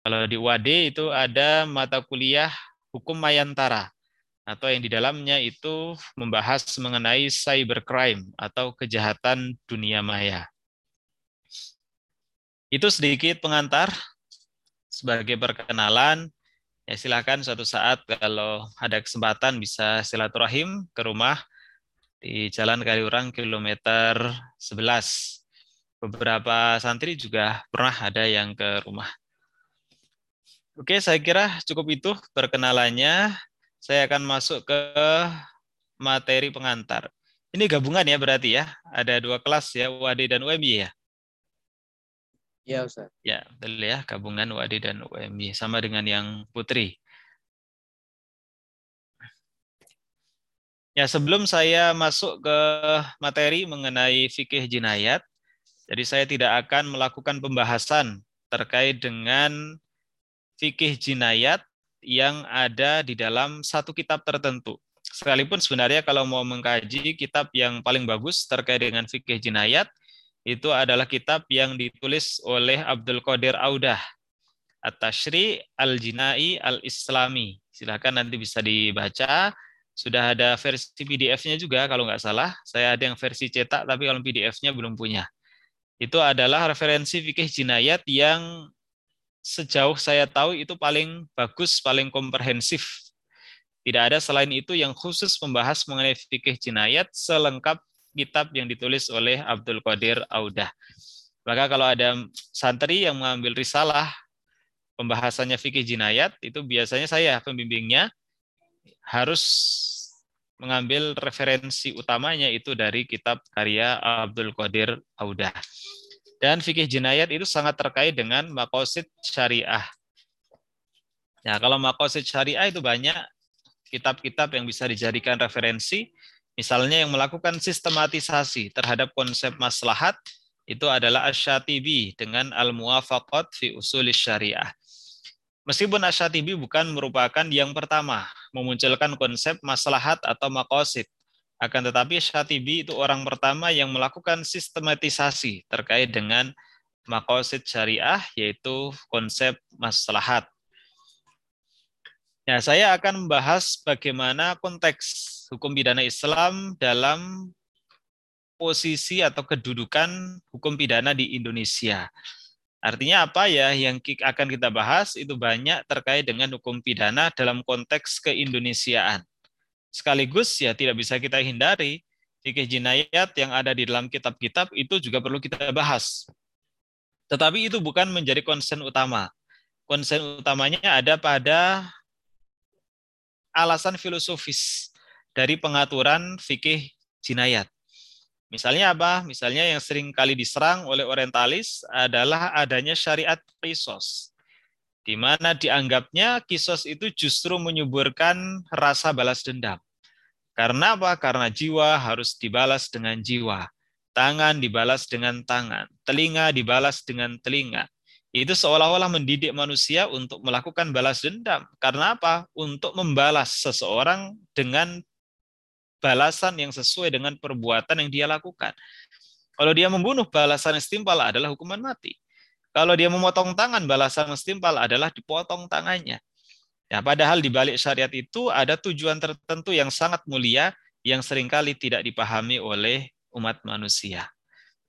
Kalau di UAD itu ada mata kuliah hukum mayantara atau yang di dalamnya itu membahas mengenai cybercrime atau kejahatan dunia maya. Itu sedikit pengantar sebagai perkenalan. Ya silakan suatu saat kalau ada kesempatan bisa silaturahim ke rumah di Jalan Kaliurang kilometer 11. Beberapa santri juga pernah ada yang ke rumah. Oke, saya kira cukup itu perkenalannya. Saya akan masuk ke materi pengantar. Ini gabungan ya berarti ya. Ada dua kelas ya, UAD dan UMY ya? Ya, Ustaz. Ya, betul ya, gabungan UAD dan UMY. Sama dengan yang Putri. Ya, sebelum saya masuk ke materi mengenai fikih jinayat, jadi saya tidak akan melakukan pembahasan terkait dengan fikih jinayat yang ada di dalam satu kitab tertentu. Sekalipun sebenarnya kalau mau mengkaji kitab yang paling bagus terkait dengan fikih jinayat, itu adalah kitab yang ditulis oleh Abdul Qadir Audah, At-Tashri Al-Jinai Al-Islami. Silahkan nanti bisa dibaca. Sudah ada versi PDF-nya juga kalau nggak salah. Saya ada yang versi cetak, tapi kalau PDF-nya belum punya. Itu adalah referensi fikih jinayat yang sejauh saya tahu itu paling bagus, paling komprehensif. Tidak ada selain itu yang khusus membahas mengenai fikih jinayat selengkap kitab yang ditulis oleh Abdul Qadir Audah. Maka kalau ada santri yang mengambil risalah pembahasannya fikih jinayat, itu biasanya saya pembimbingnya harus mengambil referensi utamanya itu dari kitab karya Abdul Qadir Audah. Dan fikih jinayat itu sangat terkait dengan makosid syariah. Nah, kalau makosid syariah itu banyak kitab-kitab yang bisa dijadikan referensi. Misalnya yang melakukan sistematisasi terhadap konsep maslahat itu adalah Asyatibi dengan Al-Muwafaqat fi Usulis Syariah. Meskipun Asyatibi bukan merupakan yang pertama memunculkan konsep maslahat atau makosid, akan tetapi Syatibi itu orang pertama yang melakukan sistematisasi terkait dengan makosid syariah, yaitu konsep maslahat. Ya, saya akan membahas bagaimana konteks hukum pidana Islam dalam posisi atau kedudukan hukum pidana di Indonesia. Artinya apa ya yang akan kita bahas itu banyak terkait dengan hukum pidana dalam konteks keindonesiaan. Sekaligus ya tidak bisa kita hindari fikih jinayat yang ada di dalam kitab-kitab itu juga perlu kita bahas. Tetapi itu bukan menjadi konsen utama. Konsen utamanya ada pada alasan filosofis dari pengaturan fikih jinayat. Misalnya apa? Misalnya yang sering kali diserang oleh orientalis adalah adanya syariat prisos di mana dianggapnya kisos itu justru menyuburkan rasa balas dendam. Karena apa? Karena jiwa harus dibalas dengan jiwa. Tangan dibalas dengan tangan. Telinga dibalas dengan telinga. Itu seolah-olah mendidik manusia untuk melakukan balas dendam. Karena apa? Untuk membalas seseorang dengan balasan yang sesuai dengan perbuatan yang dia lakukan. Kalau dia membunuh, balasan yang setimpal adalah hukuman mati. Kalau dia memotong tangan, balasan setimpal adalah dipotong tangannya. Ya, padahal di balik syariat itu ada tujuan tertentu yang sangat mulia yang sering kali tidak dipahami oleh umat manusia.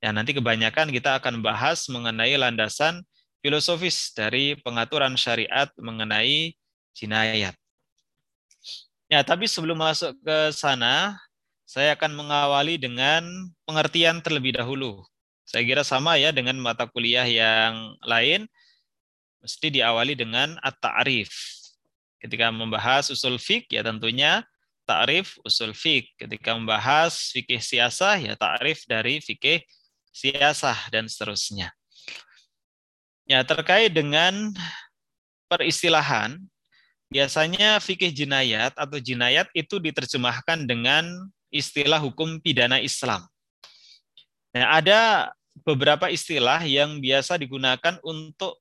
Ya, nanti kebanyakan kita akan bahas mengenai landasan filosofis dari pengaturan syariat mengenai jinayat. Ya, tapi sebelum masuk ke sana, saya akan mengawali dengan pengertian terlebih dahulu saya kira sama ya dengan mata kuliah yang lain, mesti diawali dengan at-ta'rif. Ketika membahas usul fik ya tentunya ta'rif usul fik. Ketika membahas fikih siasah ya ta'rif dari fikih siasah dan seterusnya. Ya terkait dengan peristilahan, biasanya fikih jinayat atau jinayat itu diterjemahkan dengan istilah hukum pidana Islam. Nah, ada beberapa istilah yang biasa digunakan untuk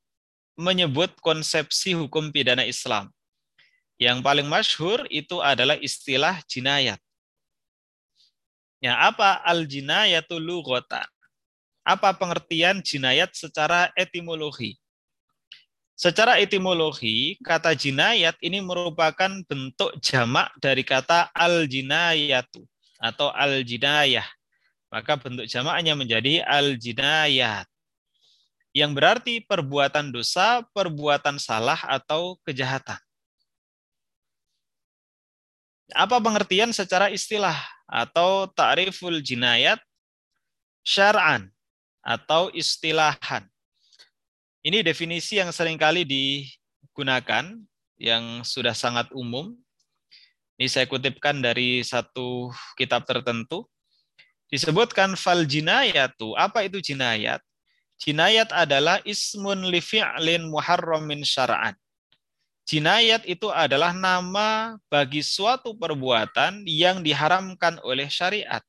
menyebut konsepsi hukum pidana Islam. Yang paling masyhur itu adalah istilah jinayat. Ya, apa al-jinayatu lughatan? Apa pengertian jinayat secara etimologi? Secara etimologi, kata jinayat ini merupakan bentuk jamak dari kata al-jinayatu atau al-jinayah. Maka bentuk jamaknya menjadi al-jinayat. Yang berarti perbuatan dosa, perbuatan salah, atau kejahatan. Apa pengertian secara istilah atau ta'riful jinayat syar'an atau istilahan? Ini definisi yang sering kali digunakan, yang sudah sangat umum. Ini saya kutipkan dari satu kitab tertentu. Disebutkan fal jinayatu. Apa itu jinayat? Jinayat adalah ismun li fi'lin muharramin syara'an. Jinayat itu adalah nama bagi suatu perbuatan yang diharamkan oleh syariat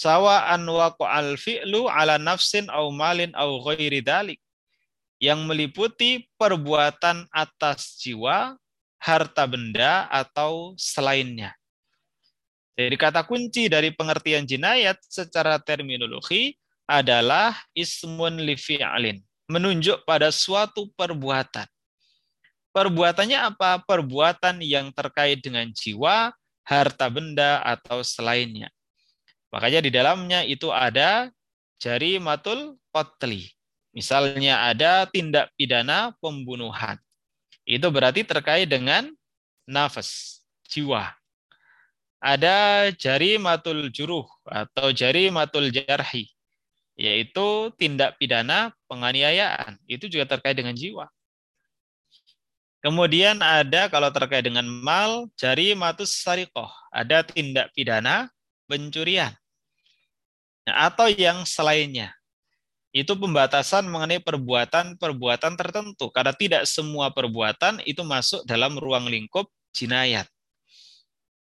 sawa'an waqa'al fi'lu ala nafsin au malin au ghairi dalik yang meliputi perbuatan atas jiwa, harta benda atau selainnya. Jadi kata kunci dari pengertian jinayat secara terminologi adalah ismun li fi'alin, menunjuk pada suatu perbuatan. Perbuatannya apa? Perbuatan yang terkait dengan jiwa, harta benda atau selainnya. Makanya di dalamnya itu ada jari matul qatli. Misalnya ada tindak pidana pembunuhan. Itu berarti terkait dengan nafas, jiwa. Ada jari matul juruh atau jari matul jarhi, yaitu tindak pidana penganiayaan. Itu juga terkait dengan jiwa. Kemudian ada kalau terkait dengan mal, jari matus sarikoh. Ada tindak pidana pencurian. Nah, atau yang selainnya. Itu pembatasan mengenai perbuatan-perbuatan tertentu. Karena tidak semua perbuatan itu masuk dalam ruang lingkup jinayat.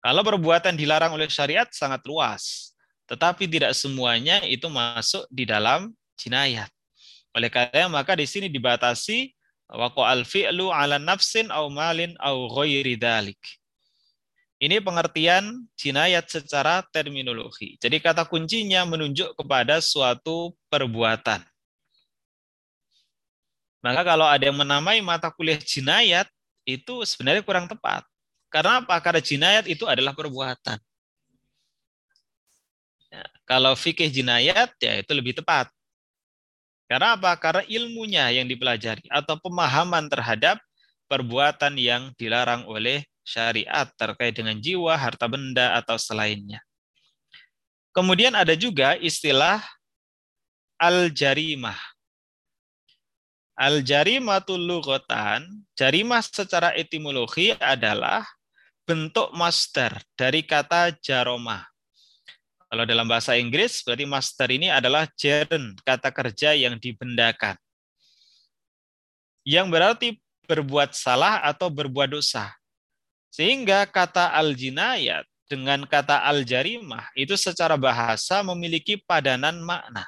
Kalau perbuatan dilarang oleh syariat sangat luas. Tetapi tidak semuanya itu masuk di dalam jinayat. Oleh karena maka di sini dibatasi waqo al fi'lu ala nafsin au malin au ghairi dalik. Ini pengertian jinayat secara terminologi. Jadi kata kuncinya menunjuk kepada suatu perbuatan. Maka kalau ada yang menamai mata kuliah jinayat, itu sebenarnya kurang tepat. Karena apa? Karena jinayat itu adalah perbuatan. Ya, kalau fikih jinayat, ya itu lebih tepat. Karena apa? Karena ilmunya yang dipelajari atau pemahaman terhadap perbuatan yang dilarang oleh syariat terkait dengan jiwa, harta benda, atau selainnya. Kemudian ada juga istilah al-jarimah. Al-jarimatul lughatan, jarimah secara etimologi adalah bentuk master dari kata jaromah. Kalau dalam bahasa Inggris, berarti master ini adalah gerund, kata kerja yang dibendakan. Yang berarti berbuat salah atau berbuat dosa. Sehingga kata al-jinayat dengan kata al-jarimah itu secara bahasa memiliki padanan makna.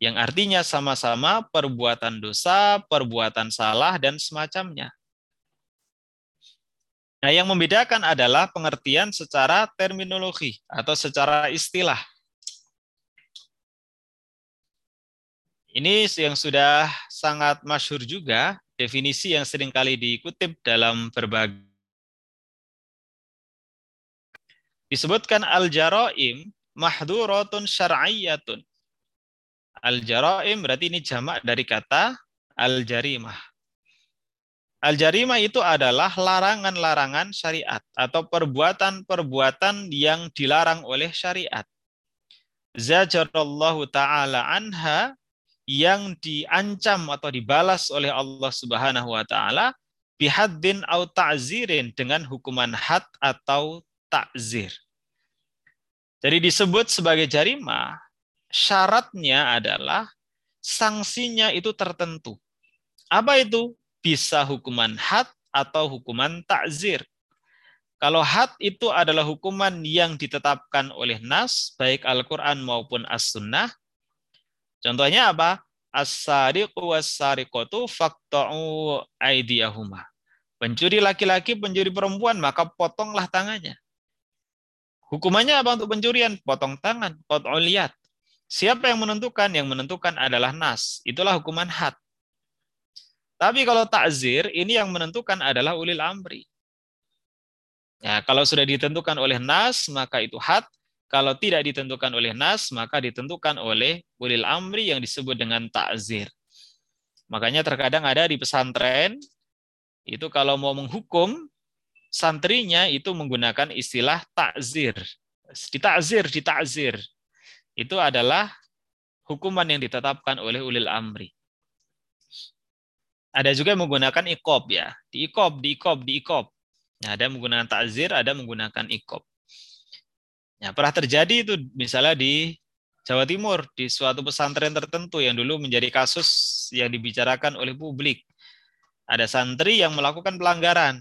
Yang artinya sama-sama perbuatan dosa, perbuatan salah, dan semacamnya. Nah, yang membedakan adalah pengertian secara terminologi atau secara istilah. Ini yang sudah sangat masyhur juga, definisi yang sering kali dikutip dalam berbagai disebutkan al-jaraim mahduratun syar'iyyatun. Al-jaraim berarti ini jamak dari kata al-jarimah. Al-jarimah itu adalah larangan-larangan syariat atau perbuatan-perbuatan yang dilarang oleh syariat. Zajarallahu ta'ala anha yang diancam atau dibalas oleh Allah Subhanahu wa taala bihaddin au ta'zirin dengan hukuman had atau takzir. Jadi disebut sebagai jarimah, syaratnya adalah sanksinya itu tertentu. Apa itu? Bisa hukuman had atau hukuman takzir. Kalau had itu adalah hukuman yang ditetapkan oleh nas, baik Al-Quran maupun As-Sunnah. Contohnya apa? As-sariqu was-sariqatu faqta'u aidiyahuma. Pencuri laki-laki, pencuri perempuan, maka potonglah tangannya. Hukumannya apa untuk pencurian? Potong tangan, lihat. Siapa yang menentukan? Yang menentukan adalah nas. Itulah hukuman had. Tapi kalau takzir, ini yang menentukan adalah ulil amri. Ya, kalau sudah ditentukan oleh nas, maka itu had. Kalau tidak ditentukan oleh nas, maka ditentukan oleh ulil amri yang disebut dengan takzir. Makanya terkadang ada di pesantren, itu kalau mau menghukum, santrinya itu menggunakan istilah takzir. Ditakzir, ditakzir. Itu adalah hukuman yang ditetapkan oleh ulil amri. Ada juga yang menggunakan ikob ya. Di ikob, di ikob, di ikob. Nah, ada yang menggunakan takzir, ada yang menggunakan ikob. Ya, pernah terjadi itu misalnya di Jawa Timur, di suatu pesantren tertentu yang dulu menjadi kasus yang dibicarakan oleh publik. Ada santri yang melakukan pelanggaran.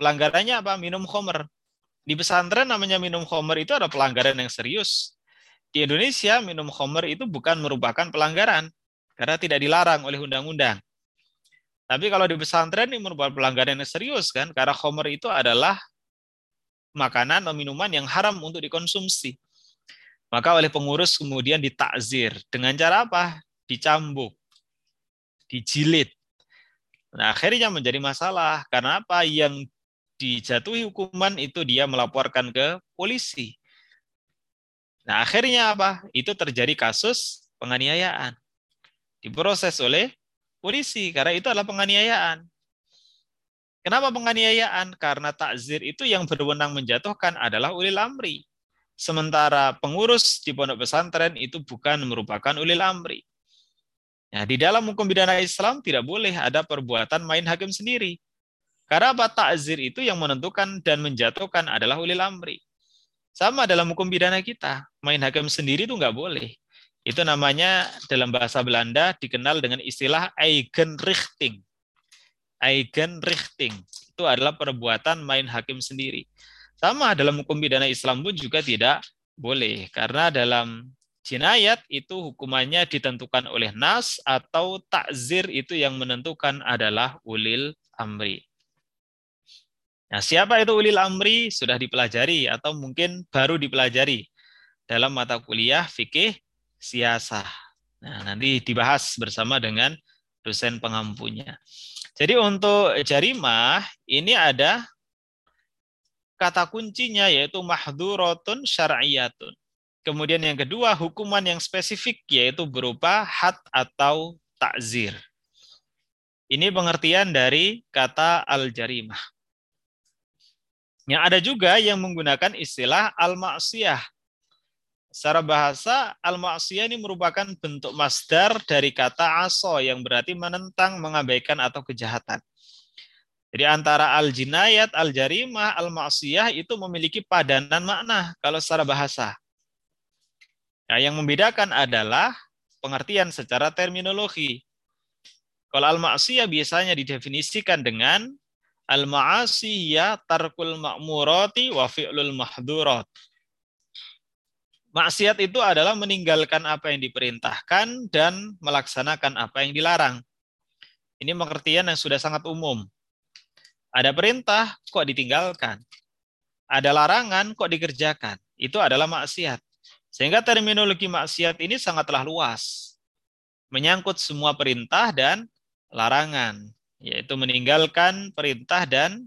Pelanggarannya apa? Minum khomer. Di pesantren namanya minum khomer itu ada pelanggaran yang serius. Di Indonesia minum khomer itu bukan merupakan pelanggaran karena tidak dilarang oleh undang-undang. Tapi kalau di pesantren ini merupakan pelanggaran yang serius kan, karena khomer itu adalah makanan atau minuman yang haram untuk dikonsumsi. Maka oleh pengurus kemudian ditakzir. Dengan cara apa? Dicambuk, dijilid. Nah, akhirnya menjadi masalah. Karena apa? Yang dijatuhi hukuman itu dia melaporkan ke polisi. Nah, akhirnya apa? Itu terjadi kasus penganiayaan. Diproses oleh polisi karena itu adalah penganiayaan. Kenapa penganiayaan? Karena takzir itu yang berwenang menjatuhkan adalah ulil amri. Sementara pengurus di pondok pesantren itu bukan merupakan ulil amri. Nah, di dalam hukum pidana Islam tidak boleh ada perbuatan main hakim sendiri. Karena apa? Takzir itu yang menentukan dan menjatuhkan adalah ulil amri. Sama dalam hukum pidana kita, main hakim sendiri itu nggak boleh. Itu namanya dalam bahasa Belanda dikenal dengan istilah Eigenrichting. Eigenrichting itu adalah perbuatan main hakim sendiri. Sama dalam hukum pidana Islam pun juga tidak boleh karena dalam jinayat itu hukumannya ditentukan oleh nas atau takzir itu yang menentukan adalah ulil amri. Nah, siapa itu ulil amri sudah dipelajari atau mungkin baru dipelajari dalam mata kuliah fikih siasah. Nah, nanti dibahas bersama dengan dosen pengampunya. Jadi untuk jarimah ini ada kata kuncinya yaitu mahdurotun syar'iyatun. Kemudian yang kedua hukuman yang spesifik yaitu berupa had atau takzir. Ini pengertian dari kata al-jarimah. Yang ada juga yang menggunakan istilah al-maksiyah Secara bahasa, al-ma'siyah ini merupakan bentuk masdar dari kata aso yang berarti menentang, mengabaikan, atau kejahatan. Jadi antara al-jinayat, al-jarimah, al-ma'siyah itu memiliki padanan makna kalau secara bahasa. Nah, yang membedakan adalah pengertian secara terminologi. Kalau al-ma'siyah biasanya didefinisikan dengan al-ma'asiyah tarkul ma'murati wa fi'lul mahdurat Maksiat itu adalah meninggalkan apa yang diperintahkan dan melaksanakan apa yang dilarang. Ini pengertian yang sudah sangat umum. Ada perintah kok ditinggalkan. Ada larangan kok dikerjakan. Itu adalah maksiat. Sehingga terminologi maksiat ini sangatlah luas. Menyangkut semua perintah dan larangan. Yaitu meninggalkan perintah dan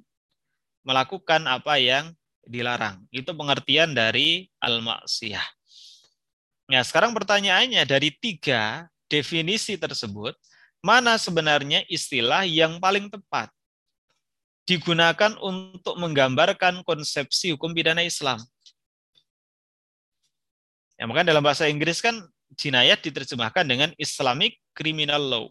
melakukan apa yang dilarang. Itu pengertian dari al-maksiyah. Nah, sekarang pertanyaannya dari tiga definisi tersebut, mana sebenarnya istilah yang paling tepat digunakan untuk menggambarkan konsepsi hukum pidana Islam? Ya, maka dalam bahasa Inggris kan jinayat diterjemahkan dengan Islamic Criminal Law.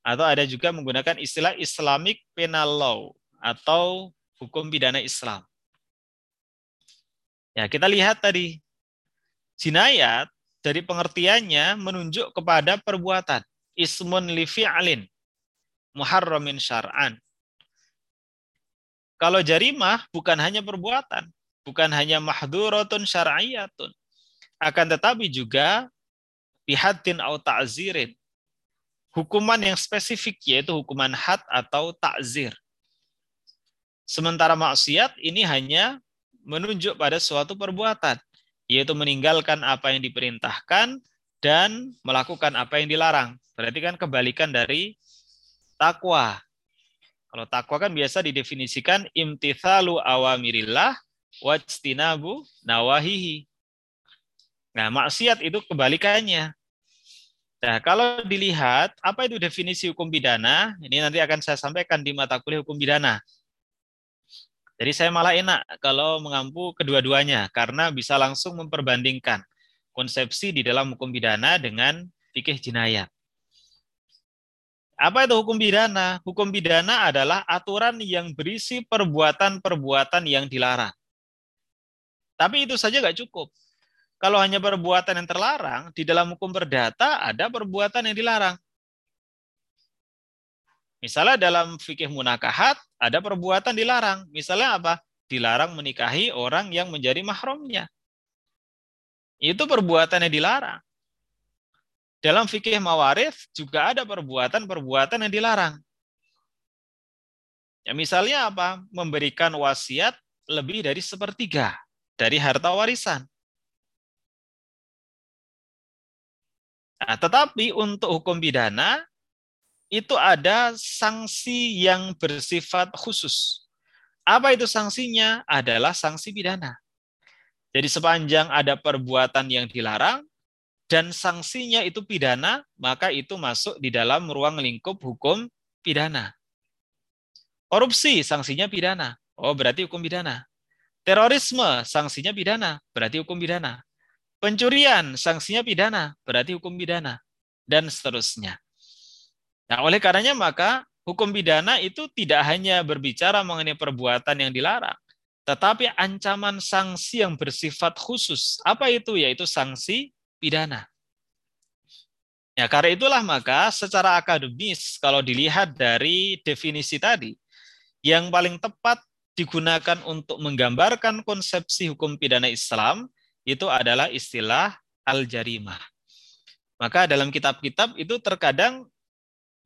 Atau ada juga menggunakan istilah Islamic Penal Law atau hukum pidana Islam. Ya, kita lihat tadi Jinayat dari pengertiannya menunjuk kepada perbuatan. Ismun li fi'lin. Muharramin syar'an. Kalau jarimah bukan hanya perbuatan. Bukan hanya mahduratun syar'iyatun. Akan tetapi juga bihatin atau ta'zirin. Hukuman yang spesifik yaitu hukuman had atau ta'zir. Sementara maksiat ini hanya menunjuk pada suatu perbuatan yaitu meninggalkan apa yang diperintahkan dan melakukan apa yang dilarang. Berarti kan kebalikan dari takwa. Kalau takwa kan biasa didefinisikan imtithalu awamirillah wajtinabu nawahihi. Nah, maksiat itu kebalikannya. Nah, kalau dilihat apa itu definisi hukum pidana, ini nanti akan saya sampaikan di mata kuliah hukum pidana. Jadi saya malah enak kalau mengampu kedua-duanya karena bisa langsung memperbandingkan konsepsi di dalam hukum pidana dengan fikih jinayat. Apa itu hukum pidana? Hukum pidana adalah aturan yang berisi perbuatan-perbuatan yang dilarang. Tapi itu saja nggak cukup. Kalau hanya perbuatan yang terlarang, di dalam hukum perdata ada perbuatan yang dilarang. Misalnya dalam fikih munakahat ada perbuatan dilarang. Misalnya apa? Dilarang menikahi orang yang menjadi mahramnya. Itu perbuatan yang dilarang. Dalam fikih mawarif juga ada perbuatan-perbuatan yang dilarang. Ya, misalnya apa? Memberikan wasiat lebih dari sepertiga dari harta warisan. Nah, tetapi untuk hukum pidana itu ada sanksi yang bersifat khusus. Apa itu sanksinya? Adalah sanksi pidana. Jadi sepanjang ada perbuatan yang dilarang dan sanksinya itu pidana, maka itu masuk di dalam ruang lingkup hukum pidana. Korupsi sanksinya pidana. Oh, berarti hukum pidana. Terorisme sanksinya pidana, berarti hukum pidana. Pencurian sanksinya pidana, berarti hukum pidana dan seterusnya. Nah, oleh karenanya maka hukum pidana itu tidak hanya berbicara mengenai perbuatan yang dilarang, tetapi ancaman sanksi yang bersifat khusus. Apa itu? Yaitu sanksi pidana. Ya, karena itulah maka secara akademis kalau dilihat dari definisi tadi, yang paling tepat digunakan untuk menggambarkan konsepsi hukum pidana Islam itu adalah istilah al-jarimah. Maka dalam kitab-kitab itu terkadang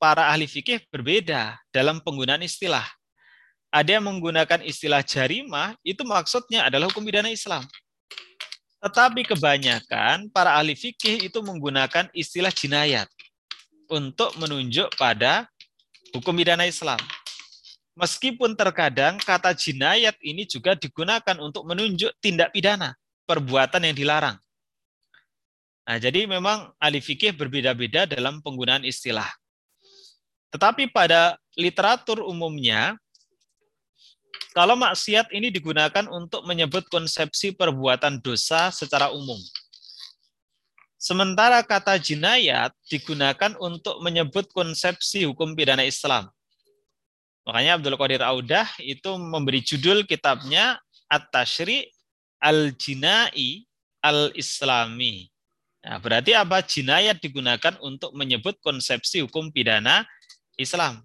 para ahli fikih berbeda dalam penggunaan istilah. Ada yang menggunakan istilah jarimah, itu maksudnya adalah hukum pidana Islam. Tetapi kebanyakan para ahli fikih itu menggunakan istilah jinayat untuk menunjuk pada hukum pidana Islam. Meskipun terkadang kata jinayat ini juga digunakan untuk menunjuk tindak pidana, perbuatan yang dilarang. Nah, jadi memang ahli fikih berbeda-beda dalam penggunaan istilah. Tetapi pada literatur umumnya, kalau maksiat ini digunakan untuk menyebut konsepsi perbuatan dosa secara umum. Sementara kata jinayat digunakan untuk menyebut konsepsi hukum pidana Islam. Makanya Abdul Qadir Audah itu memberi judul kitabnya At-Tashri Al-Jinai Al-Islami. Nah, berarti apa? Jinayat digunakan untuk menyebut konsepsi hukum pidana Islam.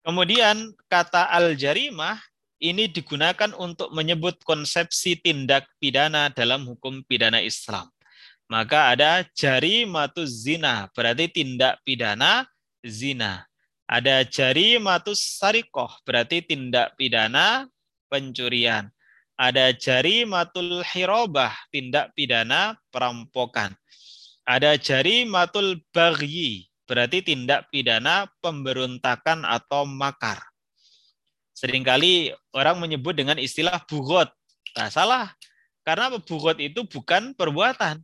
Kemudian kata al-jarimah ini digunakan untuk menyebut konsepsi tindak pidana dalam hukum pidana Islam. Maka ada jarimatus zina, berarti tindak pidana zina. Ada jarimatus sarikoh, berarti tindak pidana pencurian. Ada jarimatul hirobah, tindak pidana perampokan. Ada jarimatul bagyi, berarti tindak pidana pemberontakan atau makar. Seringkali orang menyebut dengan istilah bugot. Nah, salah. Karena bugot itu bukan perbuatan.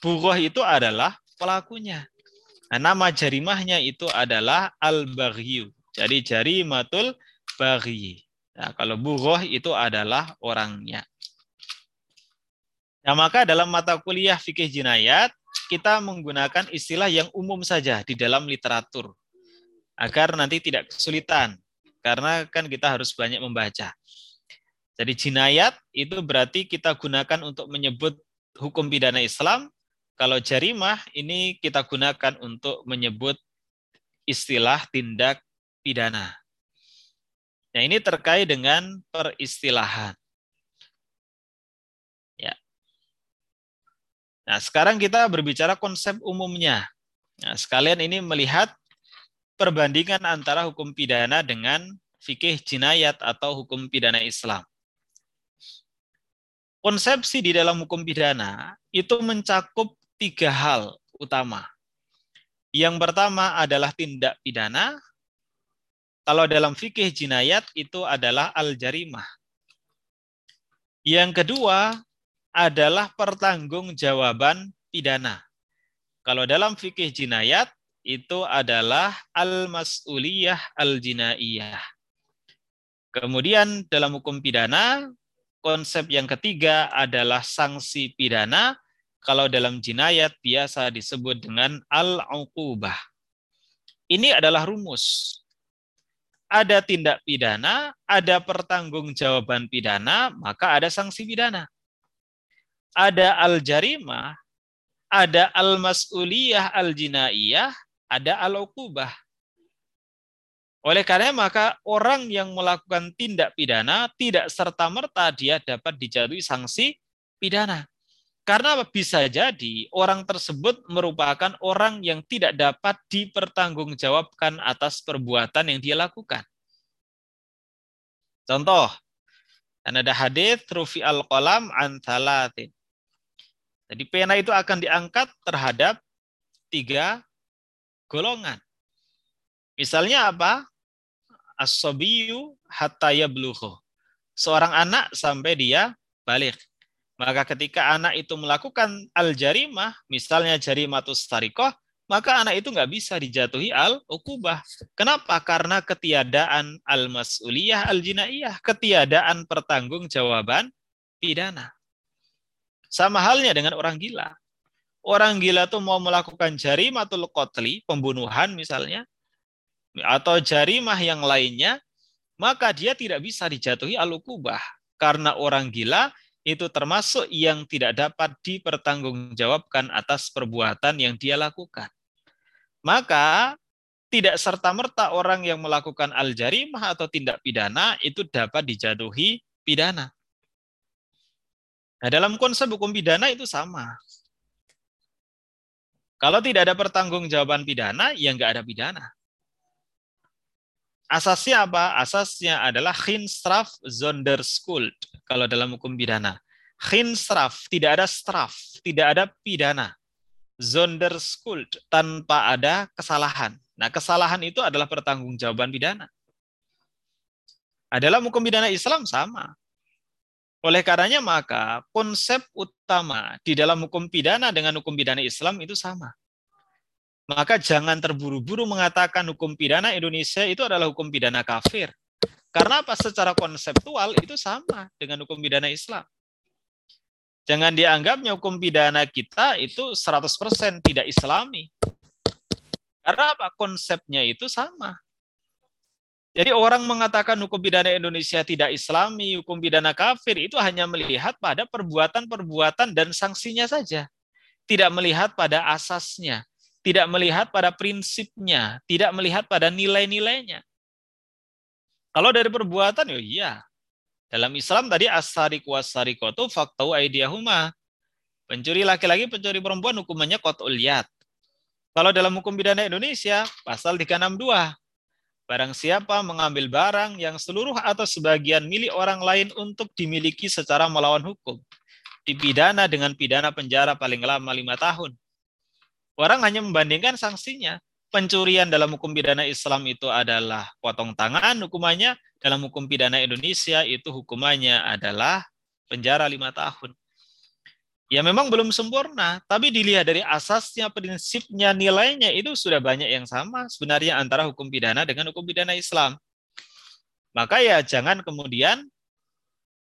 Bugoh itu adalah pelakunya. Nah, nama jarimahnya itu adalah al-baghyu. Jadi jarimatul baghi. Nah, kalau bugoh itu adalah orangnya. Nah, maka dalam mata kuliah fikih jinayat kita menggunakan istilah yang umum saja di dalam literatur agar nanti tidak kesulitan karena kan kita harus banyak membaca. Jadi jinayat itu berarti kita gunakan untuk menyebut hukum pidana Islam. Kalau jarimah ini kita gunakan untuk menyebut istilah tindak pidana. Nah, ini terkait dengan peristilahan. Nah, sekarang kita berbicara konsep umumnya. Nah, sekalian ini melihat perbandingan antara hukum pidana dengan fikih jinayat atau hukum pidana Islam. Konsepsi di dalam hukum pidana itu mencakup tiga hal utama. Yang pertama adalah tindak pidana. Kalau dalam fikih jinayat itu adalah al-jarimah. Yang kedua adalah pertanggungjawaban pidana. Kalau dalam fikih jinayat itu adalah al-mas'uliyah al-jinaiyah. Kemudian dalam hukum pidana, konsep yang ketiga adalah sanksi pidana. Kalau dalam jinayat biasa disebut dengan al-uqubah. Ini adalah rumus. Ada tindak pidana, ada pertanggungjawaban pidana, maka ada sanksi pidana. Ada al-jarimah, ada al-mas'uliyah al-jinaiyah, ada al-uqubah. Oleh karena maka orang yang melakukan tindak pidana tidak serta-merta dia dapat dijatuhi sanksi pidana. Karena bisa jadi orang tersebut merupakan orang yang tidak dapat dipertanggungjawabkan atas perbuatan yang dia lakukan. Contoh, dan ada hadis rufi al-qalam an Jadi pena itu akan diangkat terhadap tiga golongan. Misalnya apa? as-sabiyu hatta yablughu. Seorang anak sampai dia balik. Maka ketika anak itu melakukan al-jarimah, misalnya jarimatus tarikoh, maka anak itu nggak bisa dijatuhi al-ukubah. Kenapa? Karena ketiadaan al-mas'uliyah al-jinaiyah, ketiadaan pertanggungjawaban pidana. Sama halnya dengan orang gila. Orang gila tuh mau melakukan jarimatul qatli, pembunuhan misalnya, atau jarimah yang lainnya, maka dia tidak bisa dijatuhi alukubah. Karena orang gila itu termasuk yang tidak dapat dipertanggungjawabkan atas perbuatan yang dia lakukan. Maka tidak serta-merta orang yang melakukan al-jarimah atau tindak pidana itu dapat dijatuhi pidana. Nah, dalam konsep hukum pidana itu sama. Kalau tidak ada pertanggungjawaban pidana, ya nggak ada pidana. Asasnya apa? Asasnya adalah Khinstraf Sonderskuld kalau dalam hukum pidana. Khinstraf, tidak ada straf, tidak ada pidana. Sonderskuld, tanpa ada kesalahan. Nah, kesalahan itu adalah pertanggungjawaban pidana. Adalah hukum pidana Islam sama. Oleh karenanya maka konsep utama di dalam hukum pidana dengan hukum pidana Islam itu sama. Maka jangan terburu-buru mengatakan hukum pidana Indonesia itu adalah hukum pidana kafir. Karena apa? Secara konseptual itu sama dengan hukum pidana Islam. Jangan dianggapnya hukum pidana kita itu 100% tidak islami. Karena apa? Konsepnya itu sama. Jadi orang mengatakan hukum pidana Indonesia tidak islami, hukum pidana kafir itu hanya melihat pada perbuatan-perbuatan dan sanksinya saja. Tidak melihat pada asasnya tidak melihat pada prinsipnya, tidak melihat pada nilai-nilainya. Kalau dari perbuatan, ya iya. Dalam Islam tadi asari kuasari kotu faktau aidiyahuma. Pencuri laki-laki, pencuri perempuan hukumannya kotul yat. Kalau dalam hukum pidana Indonesia, pasal 362. Barang siapa mengambil barang yang seluruh atau sebagian milik orang lain untuk dimiliki secara melawan hukum, dipidana dengan pidana penjara paling lama lima tahun Orang hanya membandingkan sanksinya. Pencurian dalam hukum pidana Islam itu adalah potong tangan hukumannya, dalam hukum pidana Indonesia itu hukumannya adalah penjara lima tahun. Ya memang belum sempurna, tapi dilihat dari asasnya, prinsipnya, nilainya itu sudah banyak yang sama sebenarnya antara hukum pidana dengan hukum pidana Islam. Maka ya jangan kemudian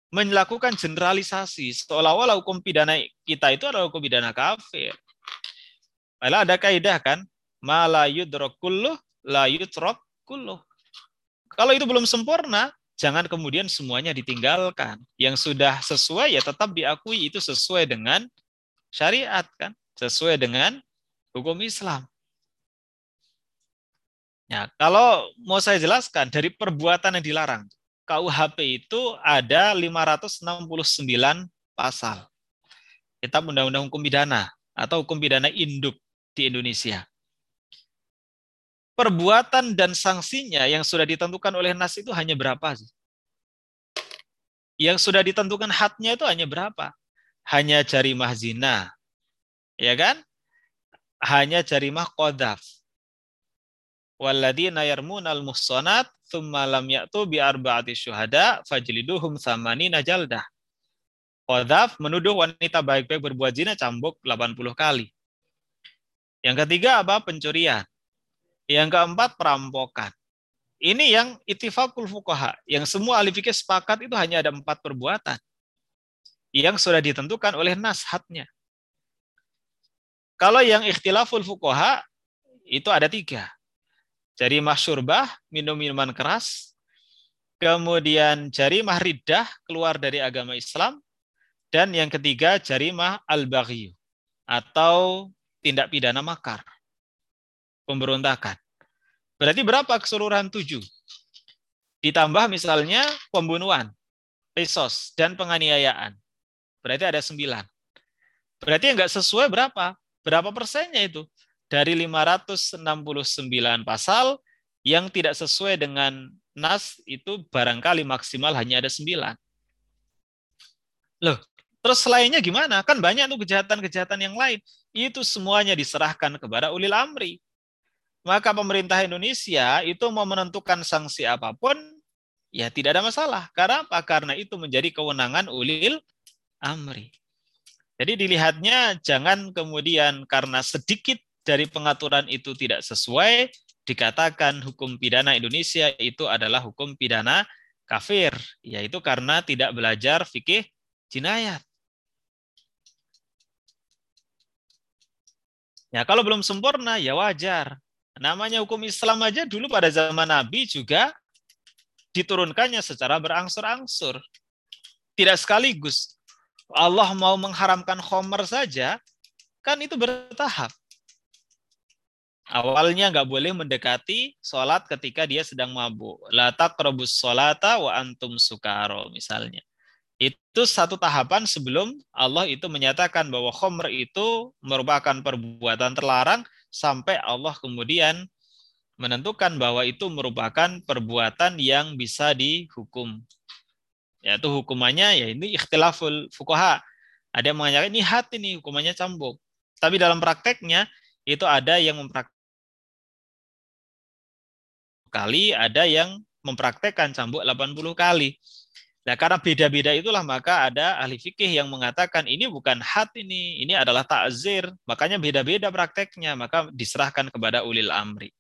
melakukan generalisasi seolah-olah hukum pidana kita itu adalah hukum pidana kafir. Malah ada kaidah kan, ma la. Kalau itu belum sempurna, jangan kemudian semuanya ditinggalkan. Yang sudah sesuai ya tetap diakui itu sesuai dengan syariat kan, sesuai dengan hukum Islam. Ya, kalau mau saya jelaskan dari perbuatan yang dilarang, KUHP itu ada 569 pasal. Kitab Undang-Undang Hukum Pidana atau Hukum Pidana Induk di Indonesia. Perbuatan dan sanksinya yang sudah ditentukan oleh Nas itu hanya berapa sih? Yang sudah ditentukan hadnya itu hanya berapa? Hanya jari zina. Ya kan? hanya jarimah qadhaf. Walladzina yarmunal muhsanat thumma lam ya'tu bi arba'ati syuhada fajliduhum samanina jaldah. Qadhaf menuduh wanita baik-baik berbuat zina cambuk 80 kali. Yang ketiga apa? Pencurian. Yang keempat perampokan. Ini yang itifakul fukaha, yang semua ahli fikih sepakat itu hanya ada empat perbuatan yang sudah ditentukan oleh nashatnya. Kalau yang ikhtilaful fukoha itu ada tiga. Jari syurbah, minum minuman keras. Kemudian jari riddah, keluar dari agama Islam. Dan yang ketiga jarimah al-baghi atau tindak pidana makar. Pemberontakan. Berarti berapa keseluruhan tujuh? Ditambah misalnya pembunuhan, pesos, dan penganiayaan. Berarti ada sembilan. Berarti yang nggak sesuai berapa? Berapa persennya itu? Dari 569 pasal yang tidak sesuai dengan nas itu barangkali maksimal hanya ada sembilan. Loh, terus selainnya gimana? Kan banyak tuh kejahatan-kejahatan yang lain. Itu semuanya diserahkan kepada ulil amri. Maka pemerintah Indonesia itu mau menentukan sanksi apa pun, ya tidak ada masalah. Karena apa? Karena itu menjadi kewenangan ulil amri. Jadi dilihatnya jangan kemudian karena sedikit dari pengaturan itu tidak sesuai, dikatakan hukum pidana Indonesia itu adalah hukum pidana kafir, yaitu karena tidak belajar fikih jinayat. Ya, kalau belum sempurna ya wajar. Namanya hukum Islam aja dulu pada zaman Nabi juga diturunkannya secara berangsur-angsur. Tidak sekaligus. Allah mau mengharamkan khomer saja, kan itu bertahap. Awalnya nggak boleh mendekati sholat ketika dia sedang mabuk. La taqrabus sholata wa antum sukaro misalnya. Itu satu tahapan sebelum Allah itu menyatakan bahwa khomer itu merupakan perbuatan terlarang sampai Allah kemudian menentukan bahwa itu merupakan perbuatan yang bisa dihukum. Yaitu hukumannya ya ini ikhtilaful fukoha. Ada yang mengatakan ini hati ini hukumannya cambuk. Tapi dalam prakteknya itu ada yang mempraktek kali, ada yang mempraktekkan cambuk 80 kali. Nah, karena beda-beda itulah maka ada ahli fikih yang mengatakan ini bukan hat ini, ini adalah takzir. Makanya beda-beda prakteknya, maka diserahkan kepada ulil amri.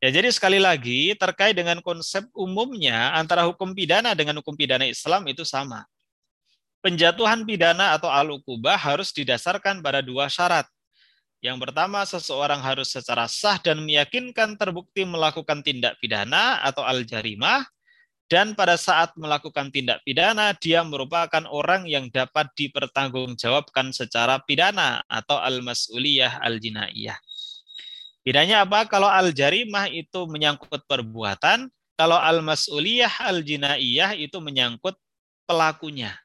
Ya, jadi sekali lagi terkait dengan konsep umumnya antara hukum pidana dengan hukum pidana Islam itu sama. Penjatuhan pidana atau al-ukubah harus didasarkan pada dua syarat. Yang pertama, seseorang harus secara sah dan meyakinkan terbukti melakukan tindak pidana atau al-jarimah dan pada saat melakukan tindak pidana dia merupakan orang yang dapat dipertanggungjawabkan secara pidana atau al-mas'uliyah al-jinaiyah. Bedanya apa? Kalau al-jarimah itu menyangkut perbuatan, kalau al-mas'uliyah al-jinaiyah itu menyangkut pelakunya,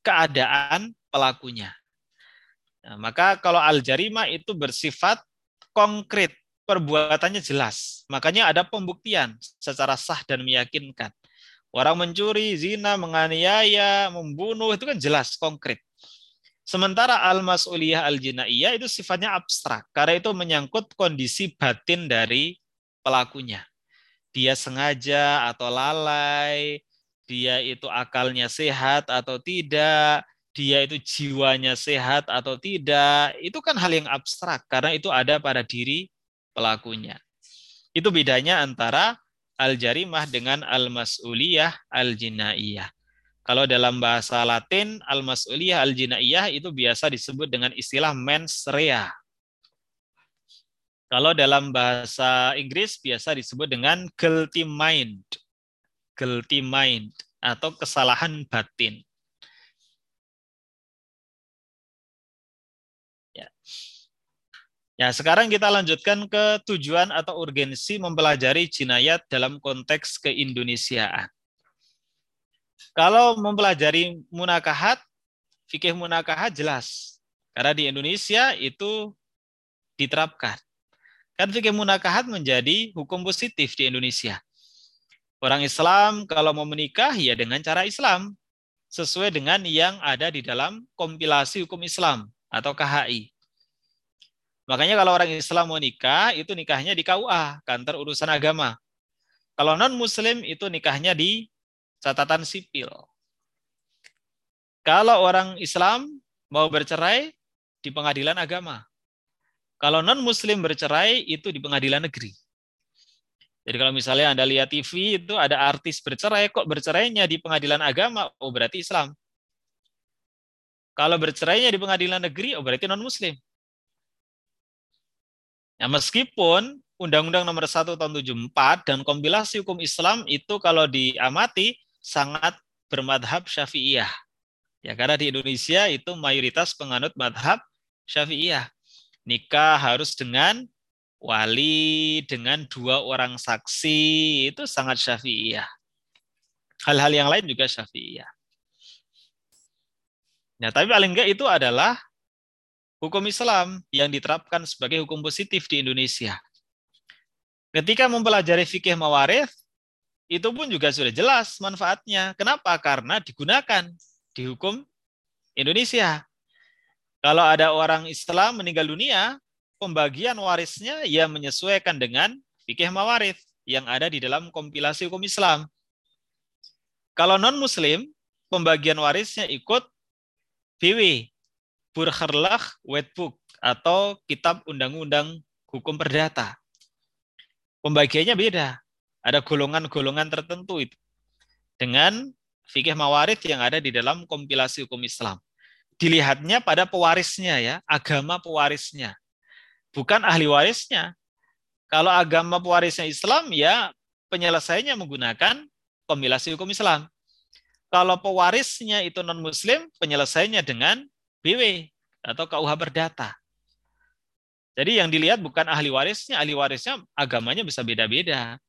keadaan pelakunya. Nah, maka kalau al-jarimah itu bersifat konkret, perbuatannya jelas. Makanya ada pembuktian secara sah dan meyakinkan. Orang mencuri, zina, menganiaya, membunuh itu kan jelas, konkret. Sementara al-mas'uliyah al-jinaiyah itu sifatnya abstrak karena itu menyangkut kondisi batin dari pelakunya. Dia sengaja atau lalai, dia itu akalnya sehat atau tidak, dia itu jiwanya sehat atau tidak, itu kan hal yang abstrak karena itu ada pada diri pelakunya. Itu bedanya antara al-jarimah dengan al-mas'uliyah al-jinaiyah. Kalau dalam bahasa Latin, al-mas'uliyah al-jinaiyah itu biasa disebut dengan istilah mens rea. Kalau dalam bahasa Inggris biasa disebut dengan guilty mind. Guilty mind atau kesalahan batin. Ya, sekarang kita lanjutkan ke tujuan atau urgensi mempelajari jinayat dalam konteks keindonesiaan. Kalau mempelajari munakahat, fikih munakahat jelas. Karena di Indonesia itu diterapkan. Kan fikih munakahat menjadi hukum positif di Indonesia. Orang Islam kalau mau menikah ya dengan cara Islam. Sesuai dengan yang ada di dalam kompilasi hukum Islam atau KHI. Makanya kalau orang Islam mau nikah, itu nikahnya di KUA, kantor urusan agama. Kalau non-muslim itu nikahnya di catatan sipil. Kalau orang Islam mau bercerai di pengadilan agama. Kalau non-muslim bercerai itu di pengadilan negeri. Jadi kalau misalnya Anda lihat TV itu ada artis bercerai, kok bercerainya di pengadilan agama? Oh berarti Islam. Kalau bercerainya di pengadilan negeri, oh berarti non-muslim. Ya, meskipun Undang-Undang Nomor 1 Tahun 74 dan kompilasi hukum Islam itu kalau diamati sangat bermadhab syafi'iyah. Ya, karena di Indonesia itu mayoritas penganut madhab syafi'iyah. Nikah harus dengan wali, dengan dua orang saksi, itu sangat syafi'iyah. Hal-hal yang lain juga syafi'iyah. Nah, tapi paling enggak itu adalah hukum Islam yang diterapkan sebagai hukum positif di Indonesia. Ketika mempelajari fikih mawarith, itu pun juga sudah jelas manfaatnya. Kenapa? Karena digunakan di hukum Indonesia. Kalau ada orang Islam meninggal dunia, pembagian warisnya ia menyesuaikan dengan fikih mawarith yang ada di dalam kompilasi hukum Islam. Kalau non-muslim, pembagian warisnya ikut BW, Burgerlach Wetbook atau Kitab Undang-Undang Hukum Perdata. Pembagiannya beda. Ada golongan-golongan tertentu itu. Dengan fikih mawarid yang ada di dalam kompilasi hukum Islam. Dilihatnya pada pewarisnya ya, agama pewarisnya. Bukan ahli warisnya. Kalau agama pewarisnya Islam ya penyelesaiannya menggunakan kompilasi hukum Islam. Kalau pewarisnya itu non-muslim, penyelesaiannya dengan BW atau KUH berdata. Jadi yang dilihat bukan ahli warisnya, ahli warisnya agamanya bisa beda-beda.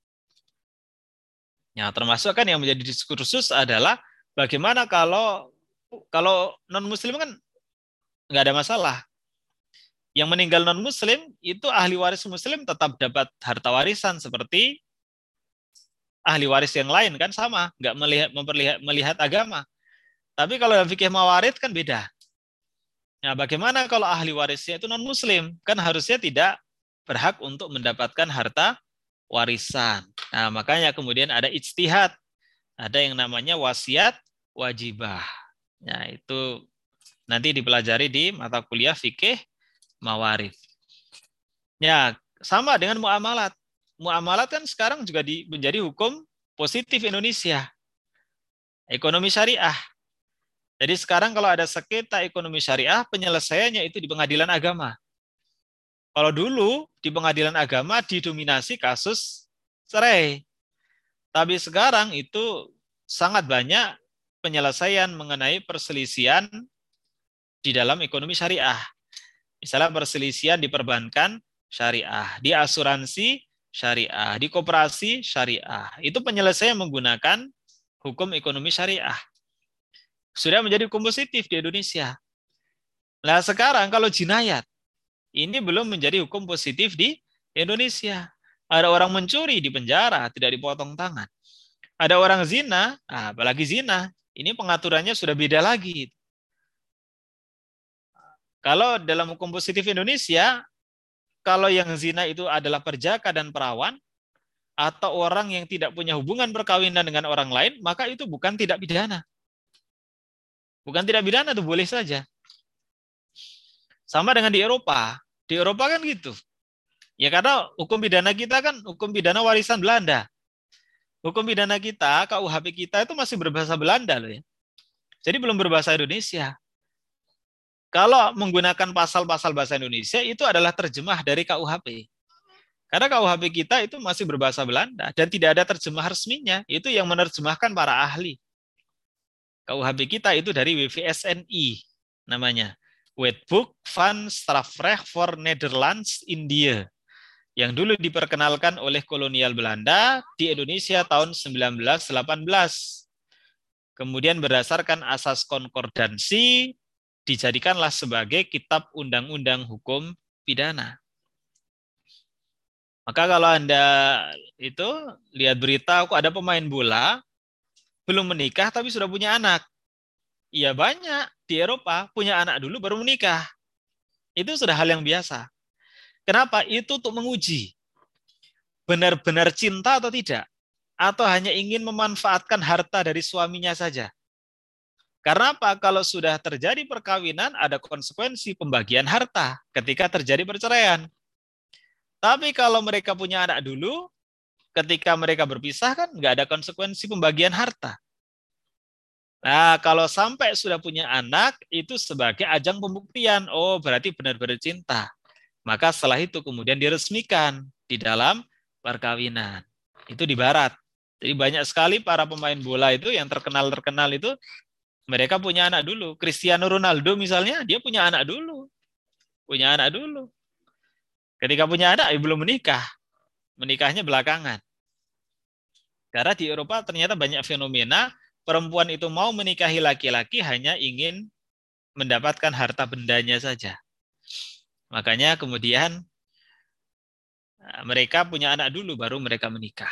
Ya, termasuk kan yang menjadi diskursus adalah bagaimana kalau kalau non muslim kan nggak ada masalah. Yang meninggal non muslim itu ahli waris muslim tetap dapat harta warisan seperti ahli waris yang lain kan sama, nggak melihat memperlihat melihat agama. Tapi kalau dalam fikih mawarid kan beda. Nah, bagaimana kalau ahli warisnya itu non-muslim? Kan harusnya tidak berhak untuk mendapatkan harta warisan. Nah, makanya kemudian ada ijtihad. Ada yang namanya wasiat wajibah. Nah, itu nanti dipelajari di mata kuliah fikih mawarif. Ya, sama dengan muamalat. Muamalat kan sekarang juga di, menjadi hukum positif Indonesia. Ekonomi syariah. Jadi sekarang kalau ada sengketa ekonomi syariah, penyelesaiannya itu di pengadilan agama. Kalau dulu di pengadilan agama didominasi kasus cerai. Tapi sekarang itu sangat banyak penyelesaian mengenai perselisihan di dalam ekonomi syariah. Misalnya perselisihan di perbankan syariah, di asuransi syariah, di koperasi syariah. Itu penyelesaian menggunakan hukum ekonomi syariah sudah menjadi hukum positif di Indonesia. Nah sekarang kalau jinayat, ini belum menjadi hukum positif di Indonesia. Ada orang mencuri di penjara, tidak dipotong tangan. Ada orang zina, ah, apalagi zina, ini pengaturannya sudah beda lagi. Kalau dalam hukum positif Indonesia, kalau yang zina itu adalah perjaka dan perawan, atau orang yang tidak punya hubungan perkawinan dengan orang lain, maka itu bukan tidak pidana. Bukan tidak pidana tuh boleh saja. Sama dengan di Eropa. Di Eropa kan gitu. Ya karena hukum pidana kita kan hukum pidana warisan Belanda. Hukum pidana kita, KUHP kita itu masih berbahasa Belanda loh ya. Jadi belum berbahasa Indonesia. Kalau menggunakan pasal-pasal bahasa Indonesia itu adalah terjemah dari KUHP. Karena KUHP kita itu masih berbahasa Belanda dan tidak ada terjemah resminya. Itu yang menerjemahkan para ahli. KUHP kita itu dari WVSNI namanya. Wetbook van Strafrecht for Netherlands India yang dulu diperkenalkan oleh kolonial Belanda di Indonesia tahun 1918. Kemudian berdasarkan asas konkordansi dijadikanlah sebagai kitab undang-undang hukum pidana. Maka kalau Anda itu lihat berita kok ada pemain bola belum menikah tapi sudah punya anak. Iya banyak di Eropa punya anak dulu baru menikah. Itu sudah hal yang biasa. Kenapa? Itu untuk menguji. Benar-benar cinta atau tidak? Atau hanya ingin memanfaatkan harta dari suaminya saja? Karena apa? Kalau sudah terjadi perkawinan, ada konsekuensi pembagian harta ketika terjadi perceraian. Tapi kalau mereka punya anak dulu, ketika mereka berpisah kan nggak ada konsekuensi pembagian harta. Nah, kalau sampai sudah punya anak, itu sebagai ajang pembuktian. Oh, berarti benar-benar cinta. Maka setelah itu kemudian diresmikan di dalam perkawinan. Itu di barat. Jadi banyak sekali para pemain bola itu yang terkenal-terkenal itu mereka punya anak dulu. Cristiano Ronaldo misalnya, dia punya anak dulu. Punya anak dulu. Ketika punya anak, ya belum menikah. Menikahnya belakangan. Karena di Eropa ternyata banyak fenomena perempuan itu mau menikahi laki-laki hanya ingin mendapatkan harta bendanya saja. Makanya kemudian eh, mereka punya anak dulu baru mereka menikah.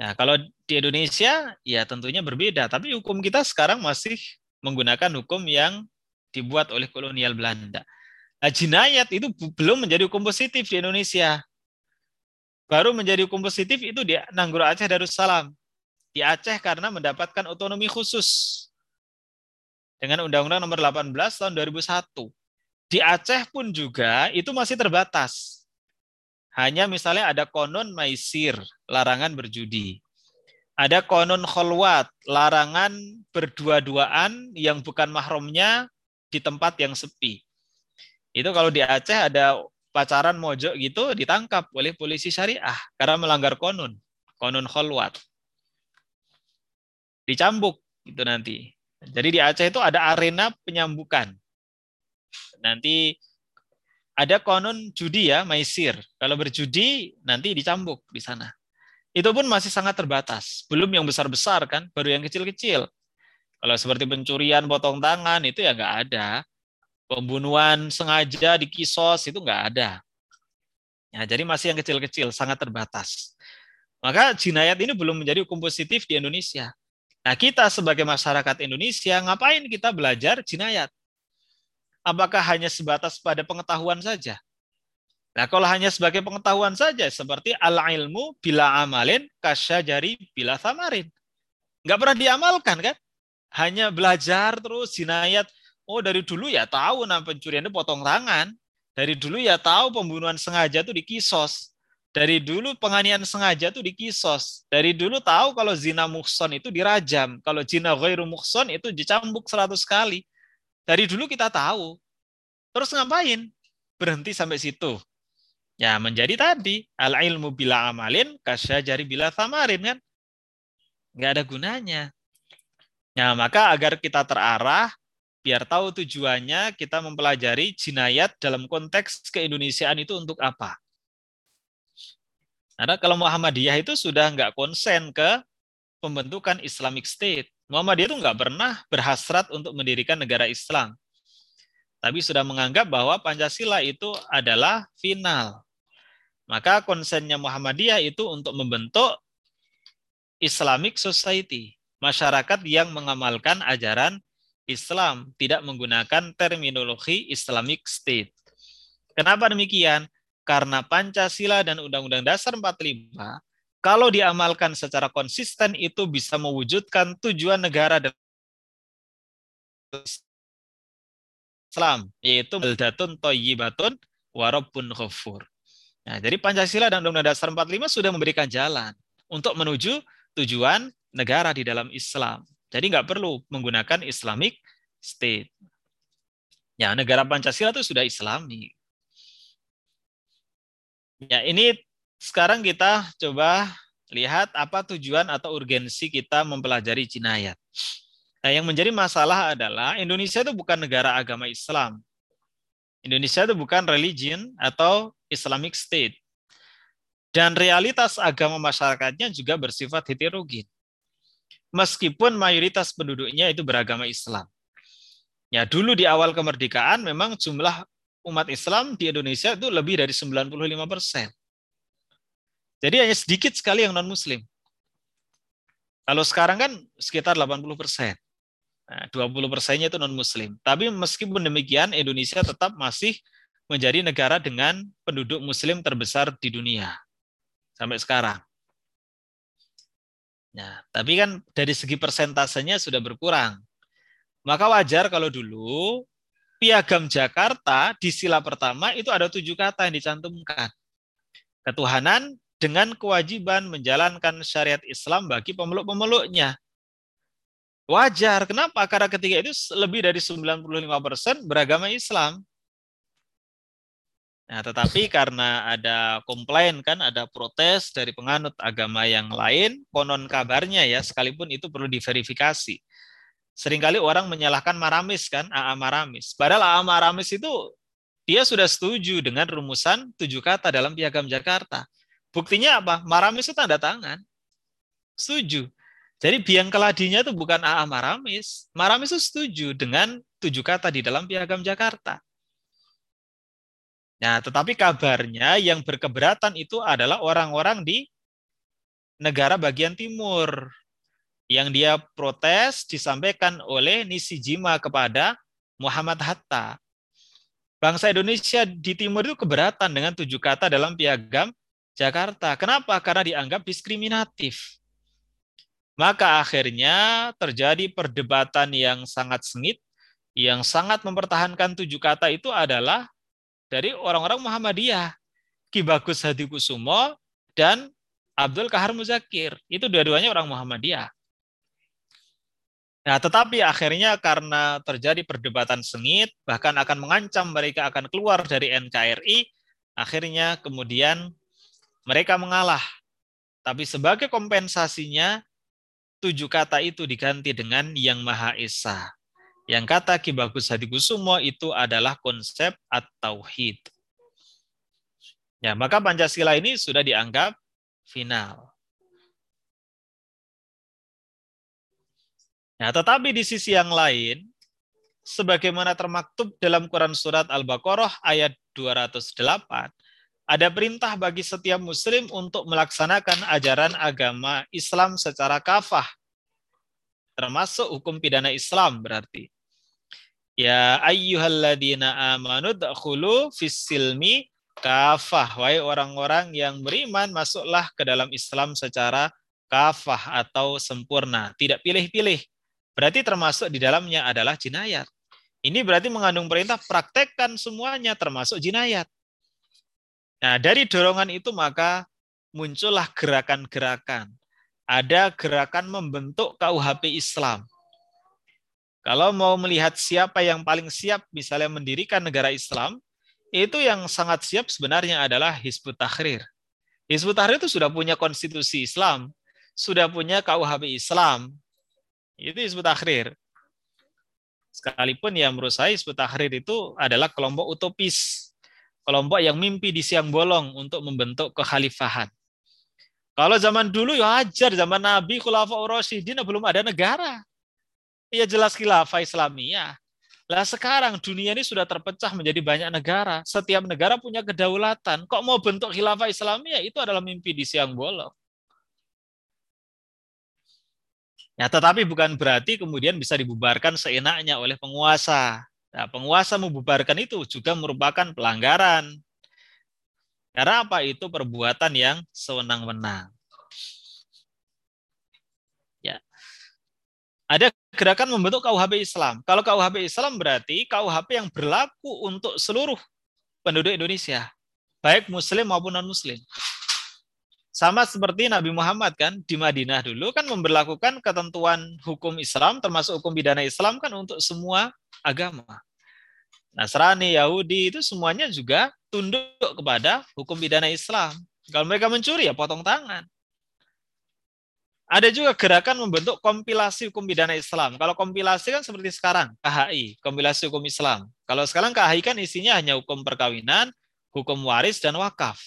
Nah, kalau di Indonesia ya tentunya berbeda, tapi hukum kita sekarang masih menggunakan hukum yang dibuat oleh kolonial Belanda. Nah, jinayat itu belum menjadi hukum positif di Indonesia. Baru menjadi hukum positif itu di Nangguro Aceh Darussalam. Di Aceh karena mendapatkan otonomi khusus dengan Undang-Undang Nomor 18 tahun 2001. Di Aceh pun juga itu masih terbatas. Hanya misalnya ada konon maisir, larangan berjudi. Ada konon kholwat, larangan berdua-duaan yang bukan mahramnya di tempat yang sepi. Itu kalau di Aceh ada pacaran mojok gitu ditangkap oleh polisi syariah karena melanggar konon, konon kholwat. Dicambuk itu nanti. Jadi di Aceh itu ada arena penyambukan nanti ada konon judi ya, maisir. Kalau berjudi nanti dicambuk di sana. Itu pun masih sangat terbatas. Belum yang besar-besar kan, baru yang kecil-kecil. Kalau seperti pencurian potong tangan itu ya nggak ada. Pembunuhan sengaja di kisos itu nggak ada. Ya, jadi masih yang kecil-kecil, sangat terbatas. Maka jinayat ini belum menjadi hukum positif di Indonesia. Nah, kita sebagai masyarakat Indonesia, ngapain kita belajar jinayat? apakah hanya sebatas pada pengetahuan saja? Nah, kalau hanya sebagai pengetahuan saja, seperti al-ilmu bila amalin kasyajari bila samarin. Nggak pernah diamalkan kan? Hanya belajar terus jinayat. Oh, dari dulu ya tahu nah pencurian itu potong tangan. Dari dulu ya tahu pembunuhan sengaja itu dikisos. Dari dulu penganiayaan sengaja itu dikisos. Dari dulu tahu kalau zina muhson itu dirajam. Kalau zina ghairu muhson itu dicambuk 100 kali. Dari dulu kita tahu. Terus ngapain? Berhenti sampai situ. Ya menjadi tadi al ilmu bila amalin jari bila samarin kan. Nggak ada gunanya. Ya maka agar kita terarah, biar tahu tujuannya kita mempelajari jinayat dalam konteks keindonesiaan itu untuk apa. Karena kalau Muhammadiyah itu sudah nggak konsen ke pembentukan Islamic State. Muhammadiyah itu nggak pernah berhasrat untuk mendirikan negara Islam. Tapi sudah menganggap bahwa Pancasila itu adalah final. Maka konsennya Muhammadiyah itu untuk membentuk Islamic Society. Masyarakat yang mengamalkan ajaran Islam, tidak menggunakan terminologi Islamic State. Kenapa demikian? Karena Pancasila dan Undang-Undang Dasar 45 kalau diamalkan secara konsisten itu bisa mewujudkan tujuan negara dan Islam, yaitu baldatun toyibatun warabun khufur. Nah, jadi Pancasila dan Undang-Undang Dasar 45 sudah memberikan jalan untuk menuju tujuan negara di dalam Islam. Jadi nggak perlu menggunakan Islamic State. Ya, negara Pancasila itu sudah Islami. Ya, ini sekarang kita coba lihat apa tujuan atau urgensi kita mempelajari jinayat. Nah, yang menjadi masalah adalah Indonesia itu bukan negara agama Islam. Indonesia itu bukan religion atau Islamic State. Dan realitas agama masyarakatnya juga bersifat heterogen. Meskipun mayoritas penduduknya itu beragama Islam. Ya, dulu di awal kemerdekaan memang jumlah umat Islam di Indonesia itu lebih dari 95 persen. Jadi hanya sedikit sekali yang non-muslim. Kalau sekarang kan sekitar 80 persen. Nah, 20 persennya itu non-muslim. Tapi meskipun demikian, Indonesia tetap masih menjadi negara dengan penduduk muslim terbesar di dunia sampai sekarang. Nah, tapi kan dari segi persentasenya sudah berkurang. Maka wajar kalau dulu piagam Jakarta di sila pertama itu ada tujuh kata yang dicantumkan. Ketuhanan dengan kewajiban menjalankan syariat Islam bagi pemeluk-pemeluknya. Wajar. Kenapa? Karena ketika itu lebih dari 95% beragama Islam. Nah, tetapi karena ada komplain kan, ada protes dari penganut agama yang lain, konon kabarnya ya, sekalipun itu perlu diverifikasi. Seringkali orang menyalahkan Maramis kan, AA Maramis. Padahal AA Maramis itu dia sudah setuju dengan rumusan tujuh kata dalam piagam Jakarta. Buktinya apa? Maramis itu tanda tangan. Setuju. Jadi biang keladinya itu bukan AA Maramis. Maramis itu setuju dengan tujuh kata di dalam piagam Jakarta. Nah, tetapi kabarnya yang berkeberatan itu adalah orang-orang di negara bagian timur. Yang dia protes disampaikan oleh Nisijima kepada Muhammad Hatta. Bangsa Indonesia di timur itu keberatan dengan tujuh kata dalam piagam Jakarta. Kenapa? Karena dianggap diskriminatif. Maka akhirnya terjadi perdebatan yang sangat sengit, yang sangat mempertahankan tujuh kata itu adalah dari orang-orang Muhammadiyah. Ki Bagus Hadi Kusumo dan Abdul Kahar Muzakir. Itu dua-duanya orang Muhammadiyah. Nah, tetapi akhirnya karena terjadi perdebatan sengit, bahkan akan mengancam mereka akan keluar dari NKRI, akhirnya kemudian mereka mengalah. Tapi sebagai kompensasinya, tujuh kata itu diganti dengan Yang Maha Esa. Yang kata Ki Bagus Hadi Kusumo itu adalah konsep at-tauhid. Ya, maka Pancasila ini sudah dianggap final. Ya, tetapi di sisi yang lain, sebagaimana termaktub dalam Quran Surat Al-Baqarah ayat 208, ada perintah bagi setiap muslim untuk melaksanakan ajaran agama Islam secara kafah, termasuk hukum pidana Islam berarti. Ya ayyuhalladzina amanu dakhulu fis silmi kafah. Wahai orang-orang yang beriman, masuklah ke dalam Islam secara kafah atau sempurna. Tidak pilih-pilih. Berarti termasuk di dalamnya adalah jinayat. Ini berarti mengandung perintah praktekkan semuanya termasuk jinayat. Nah, dari dorongan itu maka muncullah gerakan-gerakan. Ada gerakan membentuk KUHP Islam. Kalau mau melihat siapa yang paling siap misalnya mendirikan negara Islam, itu yang sangat siap sebenarnya adalah Hizbut Tahrir. Hizbut Tahrir itu sudah punya konstitusi Islam, sudah punya KUHP Islam. Itu Hizbut Tahrir. Sekalipun ya menurut saya Hizbut Tahrir itu adalah kelompok utopis. Kelompok yang mimpi di siang bolong untuk membentuk kekhalifahan. Kalau zaman dulu ya ajar, zaman Nabi, Khulafa Urasyidin belum ada negara. Ya jelas khilafah Islamiyah. Lah sekarang dunia ini sudah terpecah menjadi banyak negara. Setiap negara punya kedaulatan. Kok mau bentuk khilafah Islamiyah? Itu adalah mimpi di siang bolong. Ya, tetapi bukan berarti kemudian bisa dibubarkan seenaknya oleh penguasa. Nah, penguasa membubarkan itu juga merupakan pelanggaran. Karena apa? Itu perbuatan yang sewenang-wenang. Ya. Ada gerakan membentuk KUHP Islam. Kalau KUHP Islam berarti KUHP yang berlaku untuk seluruh penduduk Indonesia, baik muslim maupun non-muslim. Sama seperti Nabi Muhammad kan di Madinah dulu kan memberlakukan ketentuan hukum Islam termasuk hukum pidana Islam kan untuk semua agama. Nasrani, Yahudi itu semuanya juga tunduk kepada hukum pidana Islam. Kalau mereka mencuri ya potong tangan. Ada juga gerakan membentuk kompilasi hukum pidana Islam. Kalau kompilasi kan seperti sekarang, KHI, kompilasi hukum Islam. Kalau sekarang KHI kan isinya hanya hukum perkawinan, hukum waris, dan wakaf.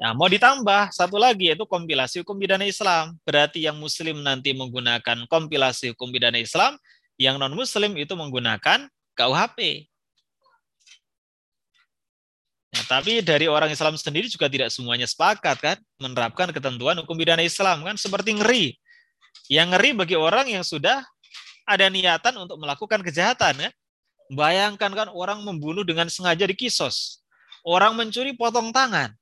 Nah, mau ditambah satu lagi yaitu kompilasi hukum pidana Islam. Berarti yang muslim nanti menggunakan kompilasi hukum pidana Islam, yang non-muslim itu menggunakan KUHP. Nah, tapi dari orang Islam sendiri juga tidak semuanya sepakat kan menerapkan ketentuan hukum pidana Islam kan seperti ngeri. Yang ngeri bagi orang yang sudah ada niatan untuk melakukan kejahatan ya. Bayangkan kan orang membunuh dengan sengaja di kisos. Orang mencuri potong tangan.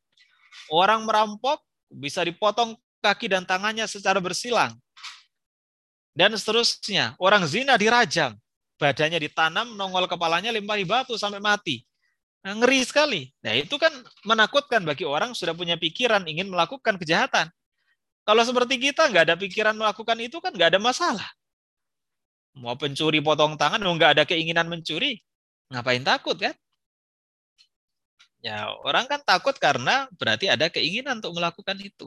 Orang merampok bisa dipotong kaki dan tangannya secara bersilang. Dan seterusnya. Orang zina dirajam. Badannya ditanam, nongol kepalanya, lempari batu sampai mati. Ngeri sekali. Nah itu kan menakutkan bagi orang sudah punya pikiran ingin melakukan kejahatan. Kalau seperti kita nggak ada pikiran melakukan itu kan nggak ada masalah. Mau pencuri potong tangan, mau nggak ada keinginan mencuri, ngapain takut kan? Ya orang kan takut karena berarti ada keinginan untuk melakukan itu.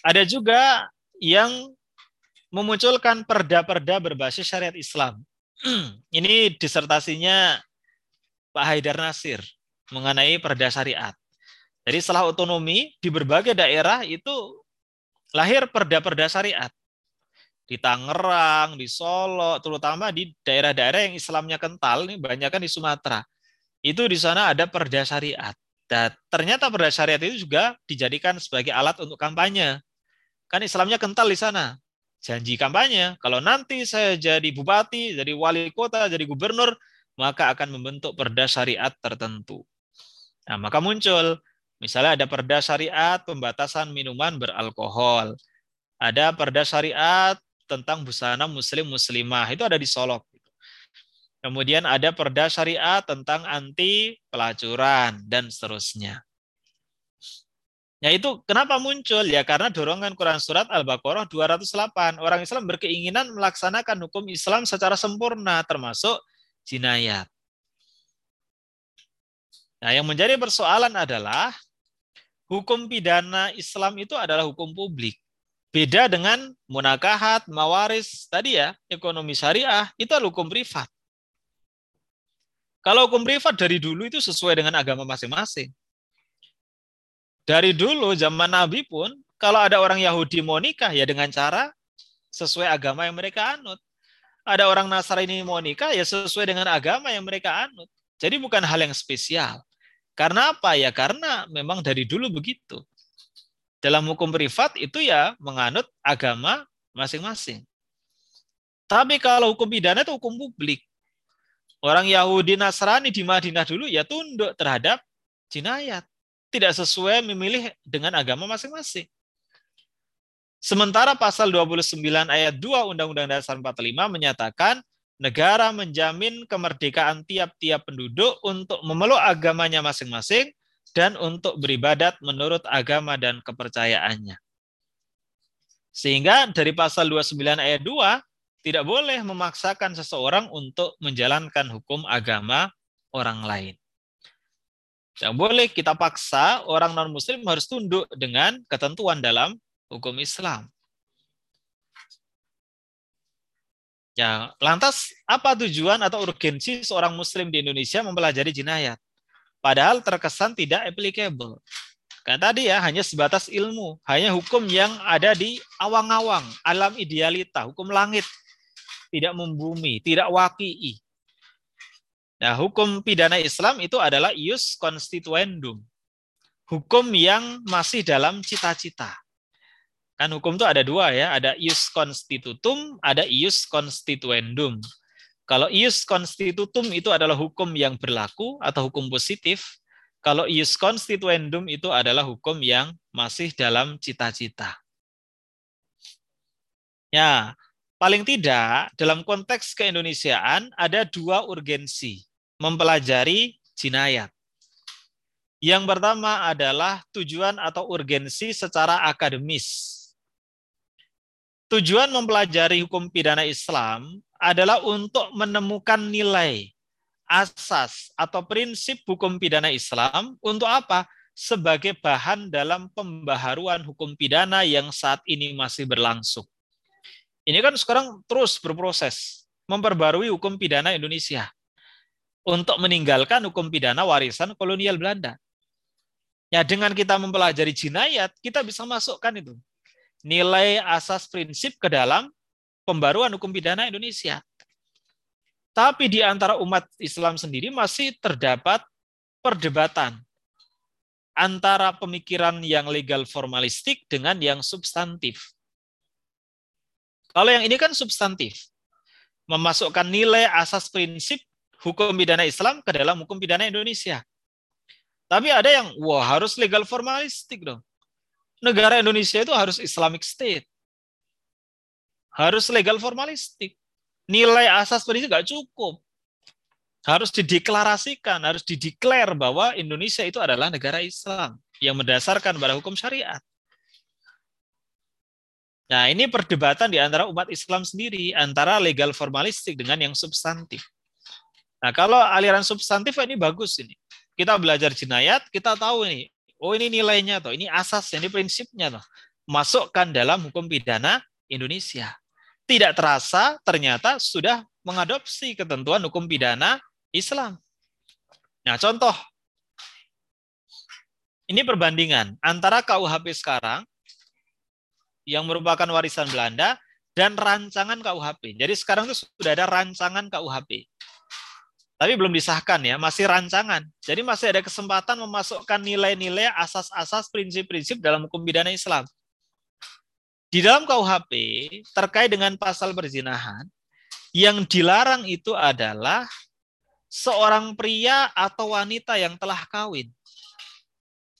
Ada juga yang memunculkan perda-perda berbasis syariat Islam. Ini disertasinya Pak Haidar Nasir mengenai perda syariat. Jadi setelah otonomi di berbagai daerah itu lahir perda-perda syariat. Di Tangerang, di Solo, terutama di daerah-daerah yang Islamnya kental, ini banyak kan di Sumatera. Itu di sana ada perda syariat. Dan ternyata perda syariat itu juga dijadikan sebagai alat untuk kampanye. Kan Islamnya kental di sana. Janji kampanye, kalau nanti saya jadi bupati, jadi wali kota, jadi gubernur, maka akan membentuk perda syariat tertentu. Nah, maka muncul Misalnya ada perda syariat pembatasan minuman beralkohol. Ada perda syariat tentang busana muslim muslimah. Itu ada di Solok. Kemudian ada perda syariat tentang anti pelacuran dan seterusnya. Ya itu kenapa muncul? Ya karena dorongan Quran Surat Al-Baqarah 208. Orang Islam berkeinginan melaksanakan hukum Islam secara sempurna termasuk jinayat. Nah yang menjadi persoalan adalah hukum pidana Islam itu adalah hukum publik. Beda dengan munakahat, mawaris, tadi ya, ekonomi syariah, itu adalah hukum privat. Kalau hukum privat dari dulu itu sesuai dengan agama masing-masing. Dari dulu zaman Nabi pun, kalau ada orang Yahudi mau nikah, ya dengan cara sesuai agama yang mereka anut. Ada orang Nasrani mau nikah, ya sesuai dengan agama yang mereka anut. Jadi bukan hal yang spesial. Karena apa ya? Karena memang dari dulu begitu. Dalam hukum privat itu ya menganut agama masing-masing. Tapi kalau hukum pidana itu hukum publik. Orang Yahudi Nasrani di Madinah dulu ya tunduk terhadap jinayat. Tidak sesuai memilih dengan agama masing-masing. Sementara pasal 29 ayat 2 Undang-Undang Dasar 45 menyatakan negara menjamin kemerdekaan tiap-tiap penduduk untuk memeluk agamanya masing-masing dan untuk beribadat menurut agama dan kepercayaannya. Sehingga dari pasal 29 ayat 2 tidak boleh memaksakan seseorang untuk menjalankan hukum agama orang lain. Yang boleh kita paksa orang non-muslim harus tunduk dengan ketentuan dalam hukum Islam. Ya, lantas apa tujuan atau urgensi seorang muslim di Indonesia mempelajari jinayat? Padahal terkesan tidak applicable. Karena tadi ya hanya sebatas ilmu, hanya hukum yang ada di awang-awang, alam idealita, hukum langit, tidak membumi, tidak waki'i. Nah, hukum pidana Islam itu adalah ius constituendum. Hukum yang masih dalam cita-cita. Kan hukum itu ada dua ya, ada ius constitutum, ada ius constituendum. Kalau ius constitutum itu adalah hukum yang berlaku atau hukum positif, kalau ius constituendum itu adalah hukum yang masih dalam cita-cita. Ya, paling tidak dalam konteks keindonesiaan ada dua urgensi mempelajari jinayat. Yang pertama adalah tujuan atau urgensi secara akademis Tujuan mempelajari hukum pidana Islam adalah untuk menemukan nilai, asas, atau prinsip hukum pidana Islam untuk apa? Sebagai bahan dalam pembaharuan hukum pidana yang saat ini masih berlangsung. Ini kan sekarang terus berproses memperbarui hukum pidana Indonesia untuk meninggalkan hukum pidana warisan kolonial Belanda. Ya, dengan kita mempelajari jinayat, kita bisa masukkan itu nilai asas prinsip ke dalam pembaruan hukum pidana Indonesia. Tapi di antara umat Islam sendiri masih terdapat perdebatan antara pemikiran yang legal formalistik dengan yang substantif. Kalau yang ini kan substantif. memasukkan nilai asas prinsip hukum pidana Islam ke dalam hukum pidana Indonesia. Tapi ada yang wah harus legal formalistik dong. Negara Indonesia itu harus Islamic State. Harus legal formalistik. Nilai asas prinsip nggak cukup. Harus dideklarasikan, harus dideklar bahwa Indonesia itu adalah negara Islam yang mendasarkan pada hukum syariat. Nah, ini perdebatan di antara umat Islam sendiri, antara legal formalistik dengan yang substantif. Nah, kalau aliran substantif ini bagus ini. Kita belajar jenayat, kita tahu ini, oh ini nilainya toh, ini asasnya, ini prinsipnya toh. Masukkan dalam hukum pidana Indonesia. Tidak terasa ternyata sudah mengadopsi ketentuan hukum pidana Islam. Nah, contoh. Ini perbandingan antara KUHP sekarang yang merupakan warisan Belanda dan rancangan KUHP. Jadi sekarang itu sudah ada rancangan KUHP. Tapi belum disahkan ya, masih rancangan. Jadi masih ada kesempatan memasukkan nilai-nilai asas-asas prinsip-prinsip dalam hukum pidana Islam. Di dalam KUHP terkait dengan pasal perzinahan, yang dilarang itu adalah seorang pria atau wanita yang telah kawin.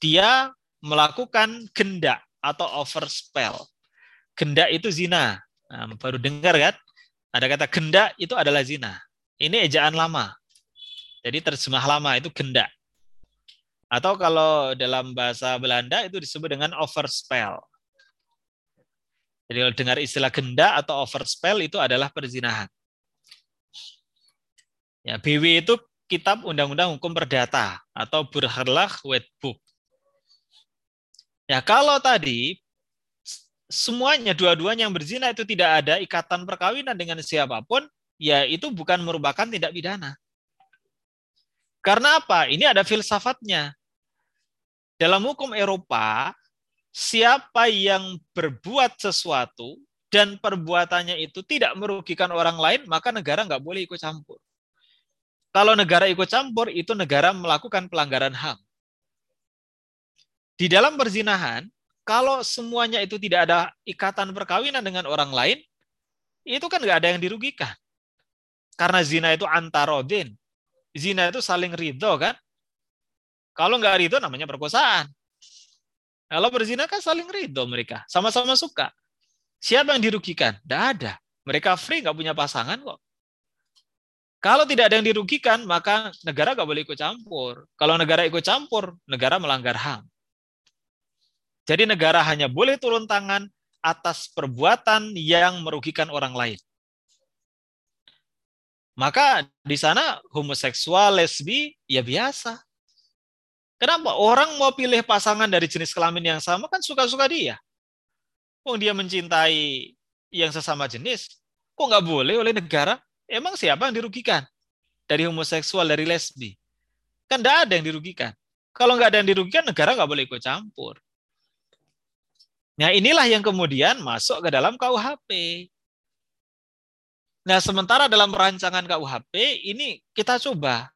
Dia melakukan gendak atau overspell gendak itu zina. Nah, baru dengar kan? Ada kata gendak itu adalah zina. Ini ejaan lama. Jadi terjemah lama itu gendak. Atau kalau dalam bahasa Belanda itu disebut dengan overspell. Jadi kalau dengar istilah gendak atau overspell itu adalah perzinahan. Ya, BW itu kitab undang-undang hukum perdata atau Burgerlijk Wetboek. Ya, kalau tadi semuanya dua-duanya yang berzina itu tidak ada ikatan perkawinan dengan siapa pun, ya itu bukan merupakan tindak pidana. Karena apa? Ini ada filsafatnya. Dalam hukum Eropa, siapa yang berbuat sesuatu dan perbuatannya itu tidak merugikan orang lain, maka negara nggak boleh ikut campur. Kalau negara ikut campur, itu negara melakukan pelanggaran HAM. Di dalam perzinahan, kalau semuanya itu tidak ada ikatan perkawinan dengan orang lain, itu kan nggak ada yang dirugikan. Karena zina itu antarodin. Zina itu saling ridho kan. Kalau nggak ridho namanya perkosaan. Kalau berzina kan saling ridho mereka. Sama-sama suka. Siapa yang dirugikan? Tidak ada. Mereka free, nggak punya pasangan kok. Kalau tidak ada yang dirugikan, maka negara nggak boleh ikut campur. Kalau negara ikut campur, negara melanggar HAM. Jadi negara hanya boleh turun tangan atas perbuatan yang merugikan orang lain. Maka di sana homoseksual, lesbi, ya biasa. Kenapa? Orang mau pilih pasangan dari jenis kelamin yang sama kan suka-suka dia. Kok dia mencintai yang sesama jenis, kok nggak boleh oleh negara? Emang siapa yang dirugikan? Dari homoseksual, dari lesbi. Kan tidak ada yang dirugikan. Kalau nggak ada yang dirugikan, negara nggak boleh ikut campur. Nah inilah yang kemudian masuk ke dalam KUHP. Nah sementara dalam rancangan KUHP ini kita coba.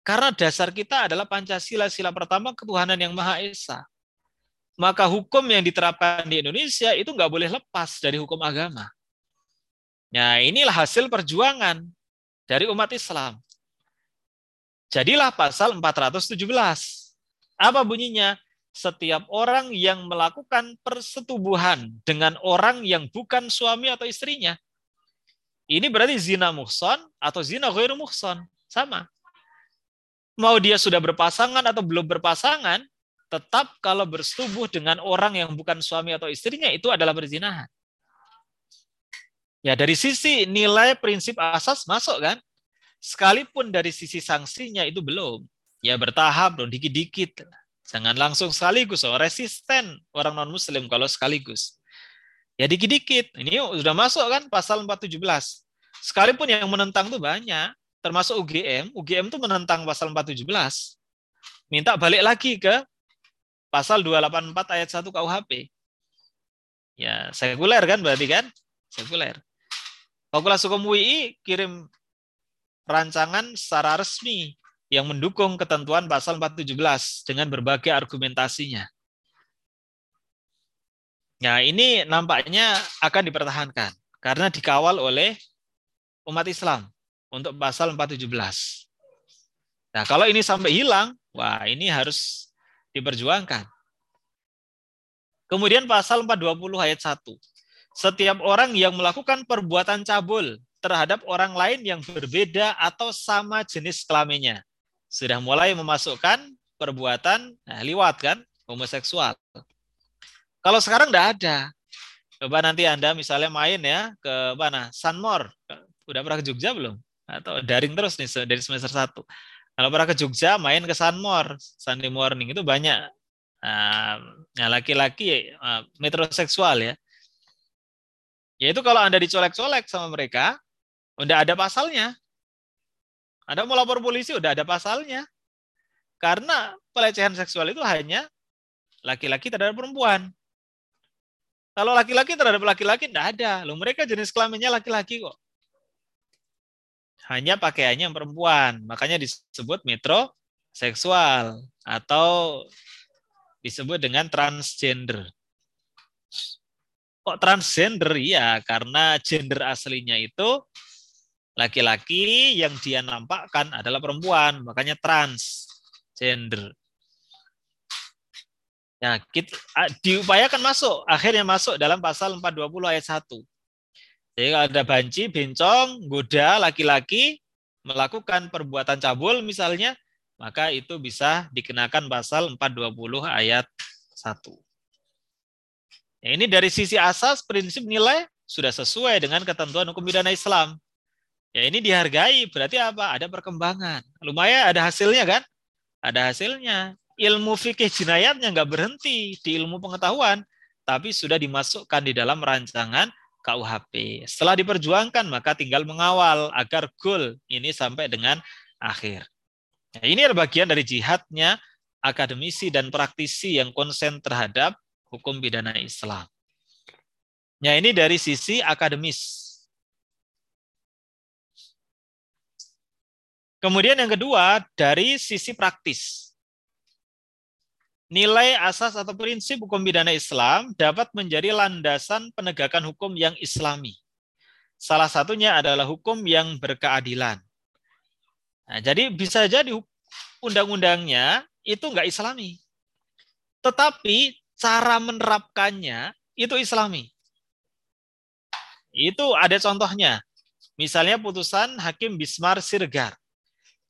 Karena dasar kita adalah Pancasila, sila pertama ketuhanan yang Maha Esa. Maka hukum yang diterapkan di Indonesia itu nggak boleh lepas dari hukum agama. Nah inilah hasil perjuangan dari umat Islam. Jadilah pasal 417. Apa bunyinya? setiap orang yang melakukan persetubuhan dengan orang yang bukan suami atau istrinya. Ini berarti zina muhson atau zina ghairu muhson. Sama. Mau dia sudah berpasangan atau belum berpasangan, tetap kalau bersetubuh dengan orang yang bukan suami atau istrinya, itu adalah berzinahan. Ya dari sisi nilai prinsip asas masuk kan? Sekalipun dari sisi sanksinya itu belum. Ya bertahap dong, dikit-dikit. Jangan langsung sekaligus, oh, resisten orang non-muslim kalau sekaligus. Ya dikit-dikit. Ini sudah masuk kan pasal 417. Sekalipun yang menentang itu banyak, termasuk UGM. UGM itu menentang pasal 417. Minta balik lagi ke pasal 284 ayat 1 KUHP. Ya, sekuler kan berarti kan? Sekuler. Fakultas Hukum UI kirim rancangan secara resmi yang mendukung ketentuan pasal 417 dengan berbagai argumentasinya. Nah, ini nampaknya akan dipertahankan karena dikawal oleh umat Islam untuk pasal 417. Nah, kalau ini sampai hilang, wah ini harus diperjuangkan. Kemudian pasal 420 ayat 1. Setiap orang yang melakukan perbuatan cabul terhadap orang lain yang berbeda atau sama jenis kelaminnya. Sudah mulai memasukkan perbuatan nah, liwat kan, homoseksual. Kalau sekarang tidak ada. Coba nanti Anda misalnya main ya ke mana? Sunmore. Udah pernah ke Jogja belum? Atau daring terus nih dari semester 1. Kalau pernah ke Jogja main ke Sunmore, Sunday morning itu banyak Nah, laki-laki uh, metroseksual ya. Yaitu kalau Anda dicolek-colek sama mereka, udah ada pasalnya. Anda mau lapor polisi, udah ada pasalnya. Karena pelecehan seksual itu hanya laki-laki terhadap perempuan. Kalau laki-laki terhadap laki-laki, tidak ada. Loh, mereka jenis kelaminnya laki-laki kok. Hanya pakaiannya yang perempuan. Makanya disebut metroseksual atau disebut dengan transgender. Kok transgender? Ya, karena gender aslinya itu laki-laki yang dia nampakkan adalah perempuan, makanya transgender. Ya, kita, diupayakan masuk, akhirnya masuk dalam pasal 420 ayat 1. Jadi kalau ada banci, bencong, goda laki-laki melakukan perbuatan cabul misalnya, maka itu bisa dikenakan pasal 420 ayat 1. Ya, ini dari sisi asas prinsip nilai sudah sesuai dengan ketentuan hukum pidana Islam. Ya ini dihargai, berarti apa? Ada perkembangan. Lumayan ada hasilnya kan? Ada hasilnya. Ilmu fikih jinayatnya nggak berhenti di ilmu pengetahuan, tapi sudah dimasukkan di dalam rancangan KUHP. Setelah diperjuangkan, maka tinggal mengawal agar goal ini sampai dengan akhir. Nah, ini adalah bagian dari jihadnya akademisi dan praktisi yang konsen terhadap hukum pidana Islam. Ya, ini dari sisi akademis. Kemudian yang kedua, dari sisi praktis. Nilai asas atau prinsip hukum pidana Islam dapat menjadi landasan penegakan hukum yang islami. Salah satunya adalah hukum yang berkeadilan. Nah, jadi bisa jadi undang-undangnya itu enggak islami. Tetapi cara menerapkannya itu islami. Itu ada contohnya. Misalnya putusan Hakim Bismar Sirgar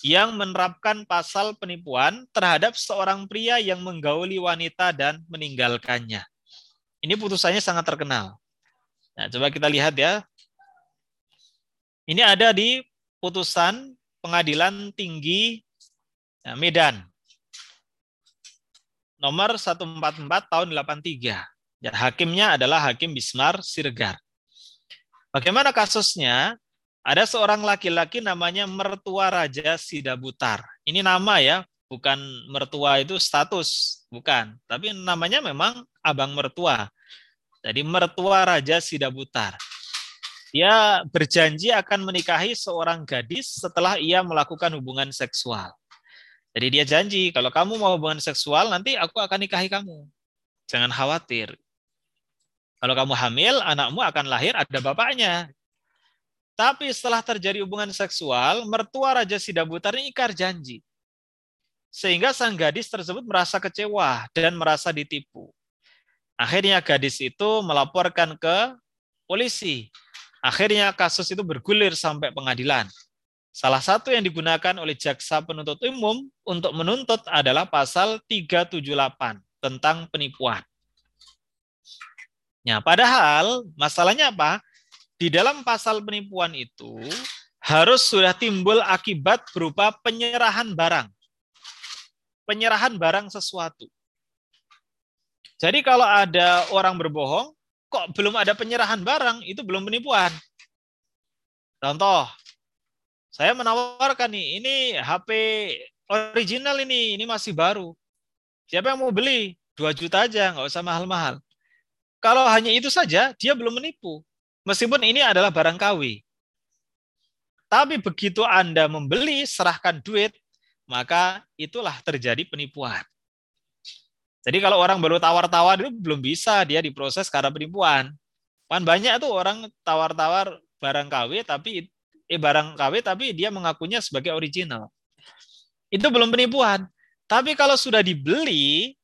yang menerapkan pasal penipuan terhadap seorang pria yang menggauli wanita dan meninggalkannya. Ini putusannya sangat terkenal. Nah, coba kita lihat ya. Ini ada di putusan Pengadilan Tinggi ya, Medan. Nomor 144 tahun 83. Ya, hakimnya adalah Hakim Bismar Sirgar. Bagaimana kasusnya? Ada seorang laki-laki namanya mertua Raja Sidabutar. Ini nama ya, bukan mertua itu status, bukan. Tapi namanya memang abang mertua. Jadi mertua Raja Sidabutar. Dia berjanji akan menikahi seorang gadis setelah ia melakukan hubungan seksual. Jadi dia janji, kalau kamu mau hubungan seksual, nanti aku akan nikahi kamu. Jangan khawatir. Kalau kamu hamil, anakmu akan lahir ada bapaknya. Tapi setelah terjadi hubungan seksual, mertua Raja Sidabutar ini ikar janji. Sehingga sang gadis tersebut merasa kecewa dan merasa ditipu. Akhirnya gadis itu melaporkan ke polisi Akhirnya kasus itu bergulir sampai pengadilan. Salah satu yang digunakan oleh jaksa penuntut umum untuk menuntut adalah pasal 378 tentang penipuan. Ya, padahal masalahnya apa? Di dalam pasal penipuan itu harus sudah timbul akibat berupa penyerahan barang. Penyerahan barang sesuatu. Jadi kalau ada orang berbohong, kok belum ada penyerahan barang, itu belum penipuan. Contoh, saya menawarkan nih, ini HP original ini, ini masih baru. Siapa yang mau beli? 2 juta aja, nggak usah mahal-mahal. Kalau hanya itu saja, dia belum menipu. Meskipun ini adalah barang KW. Tapi begitu Anda membeli, serahkan duit, maka itulah terjadi penipuan. Jadi kalau orang baru tawar-tawar itu belum bisa dia diproses karena penipuan. Kan banyak tuh orang tawar-tawar barang KW tapi eh barang KW tapi dia mengakunya sebagai original. Itu belum penipuan. Tapi kalau sudah dibeli,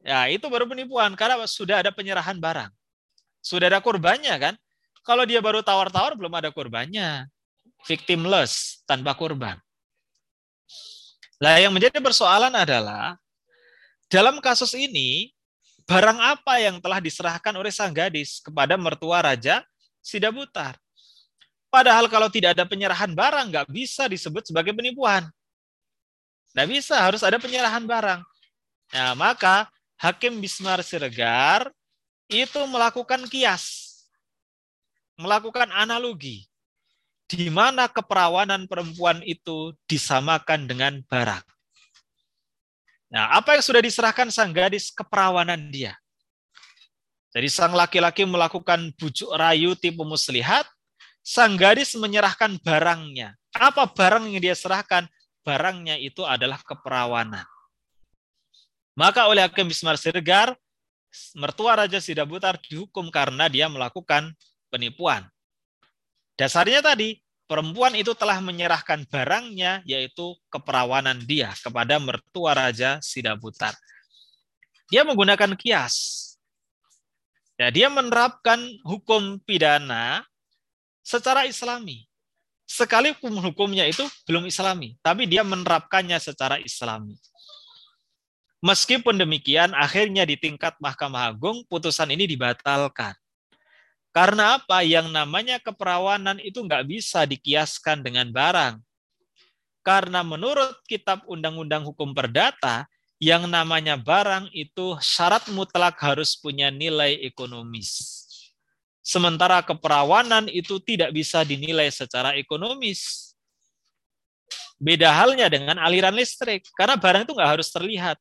ya itu baru penipuan karena sudah ada penyerahan barang. Sudah ada korbannya kan? Kalau dia baru tawar-tawar belum ada korbannya. Victimless, tanpa korban. Nah, yang menjadi persoalan adalah dalam kasus ini barang apa yang telah diserahkan oleh sang gadis kepada mertua raja Sidabutar. Padahal kalau tidak ada penyerahan barang, nggak bisa disebut sebagai penipuan. Nggak bisa, harus ada penyerahan barang. Nah, maka Hakim Bismar Siregar itu melakukan kias, melakukan analogi, di mana keperawanan perempuan itu disamakan dengan barang. Nah, apa yang sudah diserahkan sang gadis keperawanan dia. Jadi sang laki-laki melakukan bujuk rayu tipu muslihat, sang gadis menyerahkan barangnya. Apa barang yang dia serahkan? Barangnya itu adalah keperawanan. Maka oleh Hakim Bismar Siregar, mertua Raja Sidabutar dihukum karena dia melakukan penipuan. Dasarnya tadi, perempuan itu telah menyerahkan barangnya, yaitu keperawanan dia kepada mertua Raja Sidabutar. Dia menggunakan kias. Ya, dia menerapkan hukum pidana secara islami. Sekalipun hukumnya itu belum islami, tapi dia menerapkannya secara islami. Meskipun demikian, akhirnya di tingkat Mahkamah Agung, putusan ini dibatalkan. Karena apa? Yang namanya keperawanan itu nggak bisa dikiaskan dengan barang. Karena menurut Kitab Undang-Undang Hukum Perdata, yang namanya barang itu syarat mutlak harus punya nilai ekonomis. Sementara keperawanan itu tidak bisa dinilai secara ekonomis. Beda halnya dengan aliran listrik, karena barang itu nggak harus terlihat.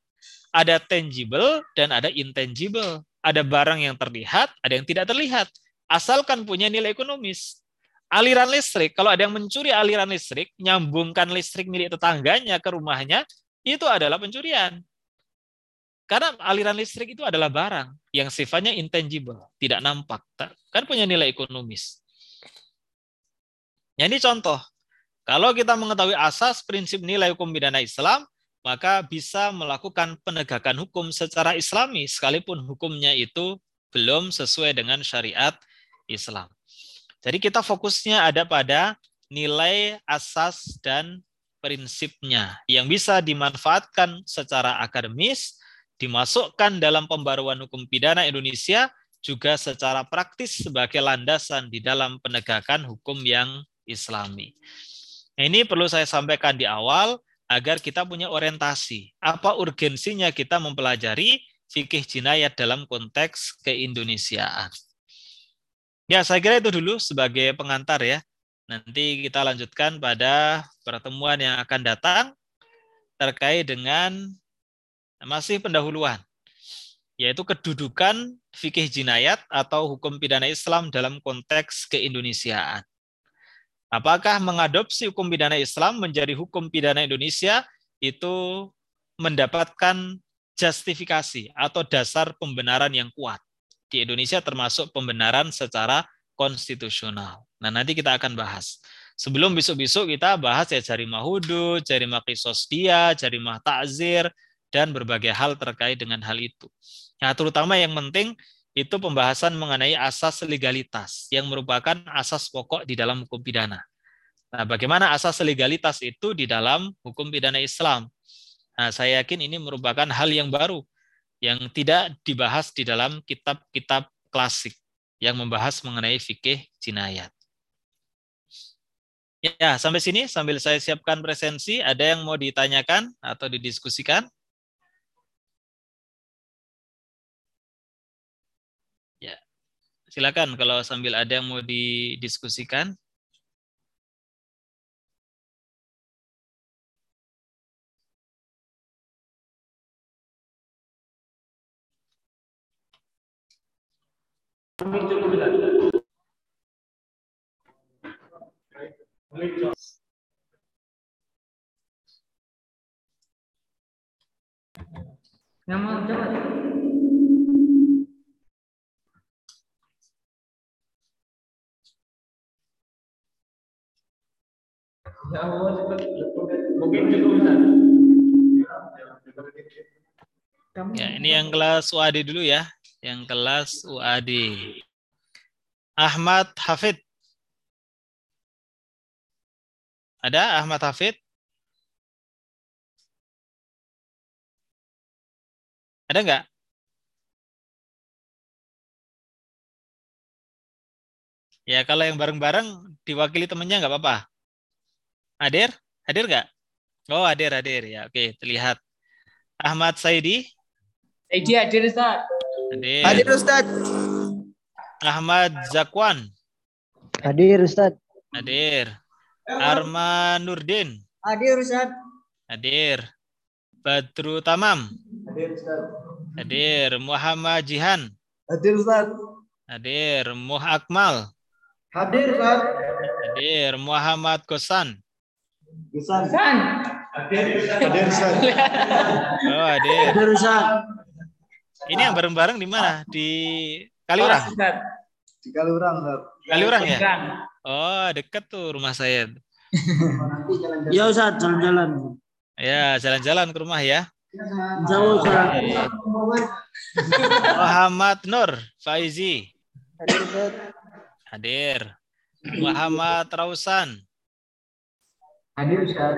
Ada tangible dan ada intangible. Ada barang yang terlihat, ada yang tidak terlihat. Asalkan punya nilai ekonomis. Aliran listrik, kalau ada yang mencuri aliran listrik, nyambungkan listrik milik tetangganya ke rumahnya, itu adalah pencurian. Karena aliran listrik itu adalah barang yang sifatnya intangible, tidak nampak, kan punya nilai ekonomis. Ya, ini contoh. Kalau kita mengetahui asas prinsip nilai hukum pidana Islam, maka bisa melakukan penegakan hukum secara islami, sekalipun hukumnya itu belum sesuai dengan syariat Islam. Jadi kita fokusnya ada pada nilai asas dan prinsipnya yang bisa dimanfaatkan secara akademis dimasukkan dalam pembaruan hukum pidana Indonesia juga secara praktis sebagai landasan di dalam penegakan hukum yang islami. Nah, ini perlu saya sampaikan di awal agar kita punya orientasi. Apa urgensinya kita mempelajari fikih jinayat dalam konteks keindonesiaan. Ya, saya kira itu dulu sebagai pengantar ya. Nanti kita lanjutkan pada pertemuan yang akan datang terkait dengan masih pendahuluan, yaitu kedudukan fikih jinayat atau hukum pidana Islam dalam konteks keindonesiaan. Apakah mengadopsi hukum pidana Islam menjadi hukum pidana Indonesia itu mendapatkan justifikasi atau dasar pembenaran yang kuat di Indonesia termasuk pembenaran secara konstitusional. Nah, nanti kita akan bahas. Sebelum besok-besok kita bahas ya jarimah hudud, jarimah kisos dia, jarimah takzir, dan berbagai hal terkait dengan hal itu. Nah, terutama yang penting itu pembahasan mengenai asas legalitas yang merupakan asas pokok di dalam hukum pidana. Nah, bagaimana asas legalitas itu di dalam hukum pidana Islam? Nah, saya yakin ini merupakan hal yang baru yang tidak dibahas di dalam kitab-kitab klasik yang membahas mengenai fikih jinayat. Ya, sampai sini sambil saya siapkan presensi, ada yang mau ditanyakan atau didiskusikan? Silakan kalau sambil ada yang mau didiskusikan. Yang mau jawab? Mungkin cukup Ustaz. Ya, ini yang kelas UAD dulu ya. Yang kelas UAD. Ahmad Hafid. Ada Ahmad Hafid? Ada nggak? Ya, kalau yang bareng-bareng diwakili temennya nggak apa-apa. Hadir? Hadir nggak? Oh, hadir, hadir. Ya, oke, terlihat. Ahmad Saidi? Saidi hadir Ustaz. Hadir. Hadir Ustaz. Ahmad Zakwan? Hadir Ustaz. Hadir. Arman Nurdin? Hadir Ustaz. Hadir. Badru Tamam? Hadir Ustaz. Hadir. Muhammad Jihan? Hadir Ustaz. Hadir. Muh Akmal? Hadir Ustaz. Hadir. Muhammad Kosan? Ustaz. San. Hadir Ustaz. Oh, hadir. Hadir Ustaz. Ini yang bareng-bareng di mana? Di Kaliurang? Ustaz. Di Kaliurang Ustaz. Kaliurang ya? Oh, dekat tuh rumah saya. Ya Ustaz, jalan-jalan. Ya, jalan-jalan ke rumah ya. Jauh Ustaz. Muhammad Nur Faizi. Hadir Ustaz. Hadir. Muhammad Rausan. Hadir Ustaz.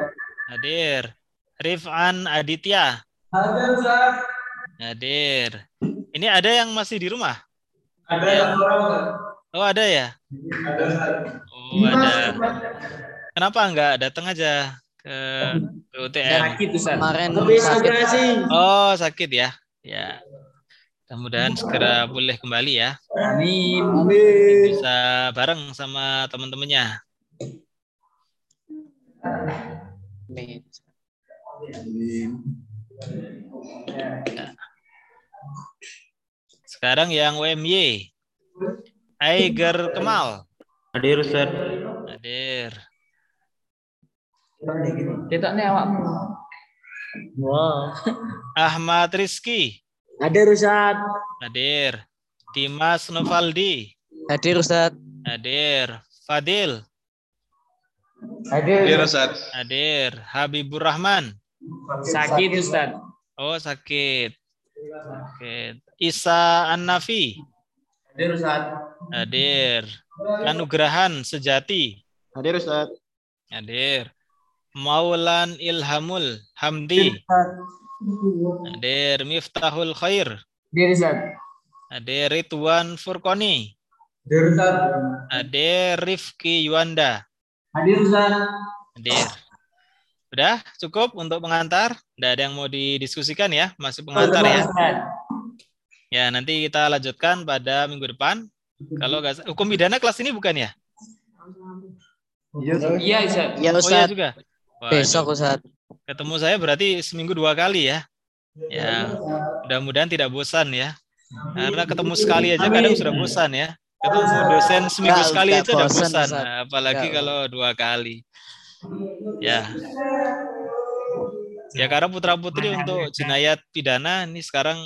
Hadir. Rifan Aditya. Hadir Ustaz. Hadir. Ini ada yang masih di rumah? Ada yang orang. Oh, ada ya? Ada. Oh, ada. Kenapa enggak datang aja ke, ke UTM? Sakit Ustaz. Kemarin sakit. Oh, sakit ya? Ya. Mudah-mudahan segera pulih kembali ya. Amin. Amin. Bisa bareng sama teman-temannya. Amin. Sekarang yang UMY. Aiger Kemal. Hadir Ustaz. Hadir. Cetaknya awakmu. Wow. Ahmad Rizky. Hadir Ustaz. Hadir. Dimas Novaldi. Hadir Ustaz. Hadir. Fadil. Hadir. Ustaz. Hadir. Habibur Rahman. Sakit Ustaz. Oh, sakit. Sakit. Isa An-Nafi. Hadir Ustaz. Hadir. Anugrahan Sejati. Hadir Ustaz. Hadir. Maulan Ilhamul Hamdi. Hadir. Miftahul Khair. Hadir Ustaz. Hadir Ridwan Furkoni. Hadir Ustaz. Hadir Rifki Yuanda. Hadir Ustaz. Hadir. Udah cukup untuk pengantar? Tidak ada yang mau didiskusikan ya? Masih pengantar ya? Ya, nanti kita lanjutkan pada minggu depan. Kalau nggak hukum pidana kelas ini bukan ya? Iya Ustaz. Ya Oh iya juga. Waduh, Besok Ustaz. ketemu saya berarti seminggu dua kali ya. Ya, mudah-mudahan tidak bosan ya. Karena ketemu sekali aja kadang sudah bosan ya. Ketemu dosen seminggu sekali aja udah bosan. Nah, apalagi kalau dua kali. Ya. Ya karena putra putri untuk jenayat pidana ini sekarang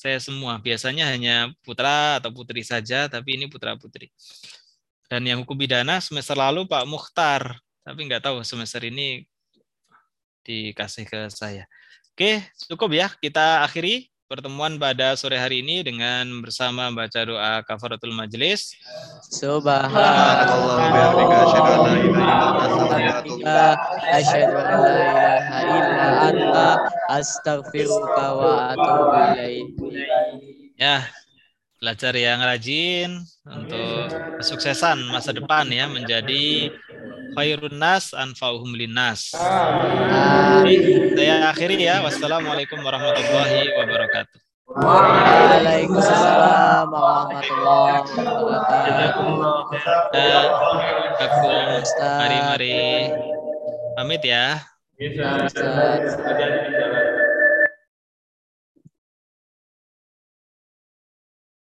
saya semua. Biasanya hanya putra atau putri saja, tapi ini putra putri. Dan yang hukum pidana semester lalu Pak Mukhtar, tapi nggak tahu semester ini dikasih ke saya. Oke, cukup ya. Kita akhiri pertemuan pada sore hari ini dengan bersama baca doa kafaratul majelis. Subhanallah. Asyhadu an la ilaha illa anta astaghfiruka wa atubu ilaik. Ya, belajar yang rajin untuk kesuksesan masa depan ya menjadi khairun nas anfa'uhum linnas. Saya akhiri ya. Wassalamualaikum warahmatullahi wabarakatuh. Waalaikumsalam warahmatullahi wabarakatuh. Ya, mari-mari pamit ya. Ustaz.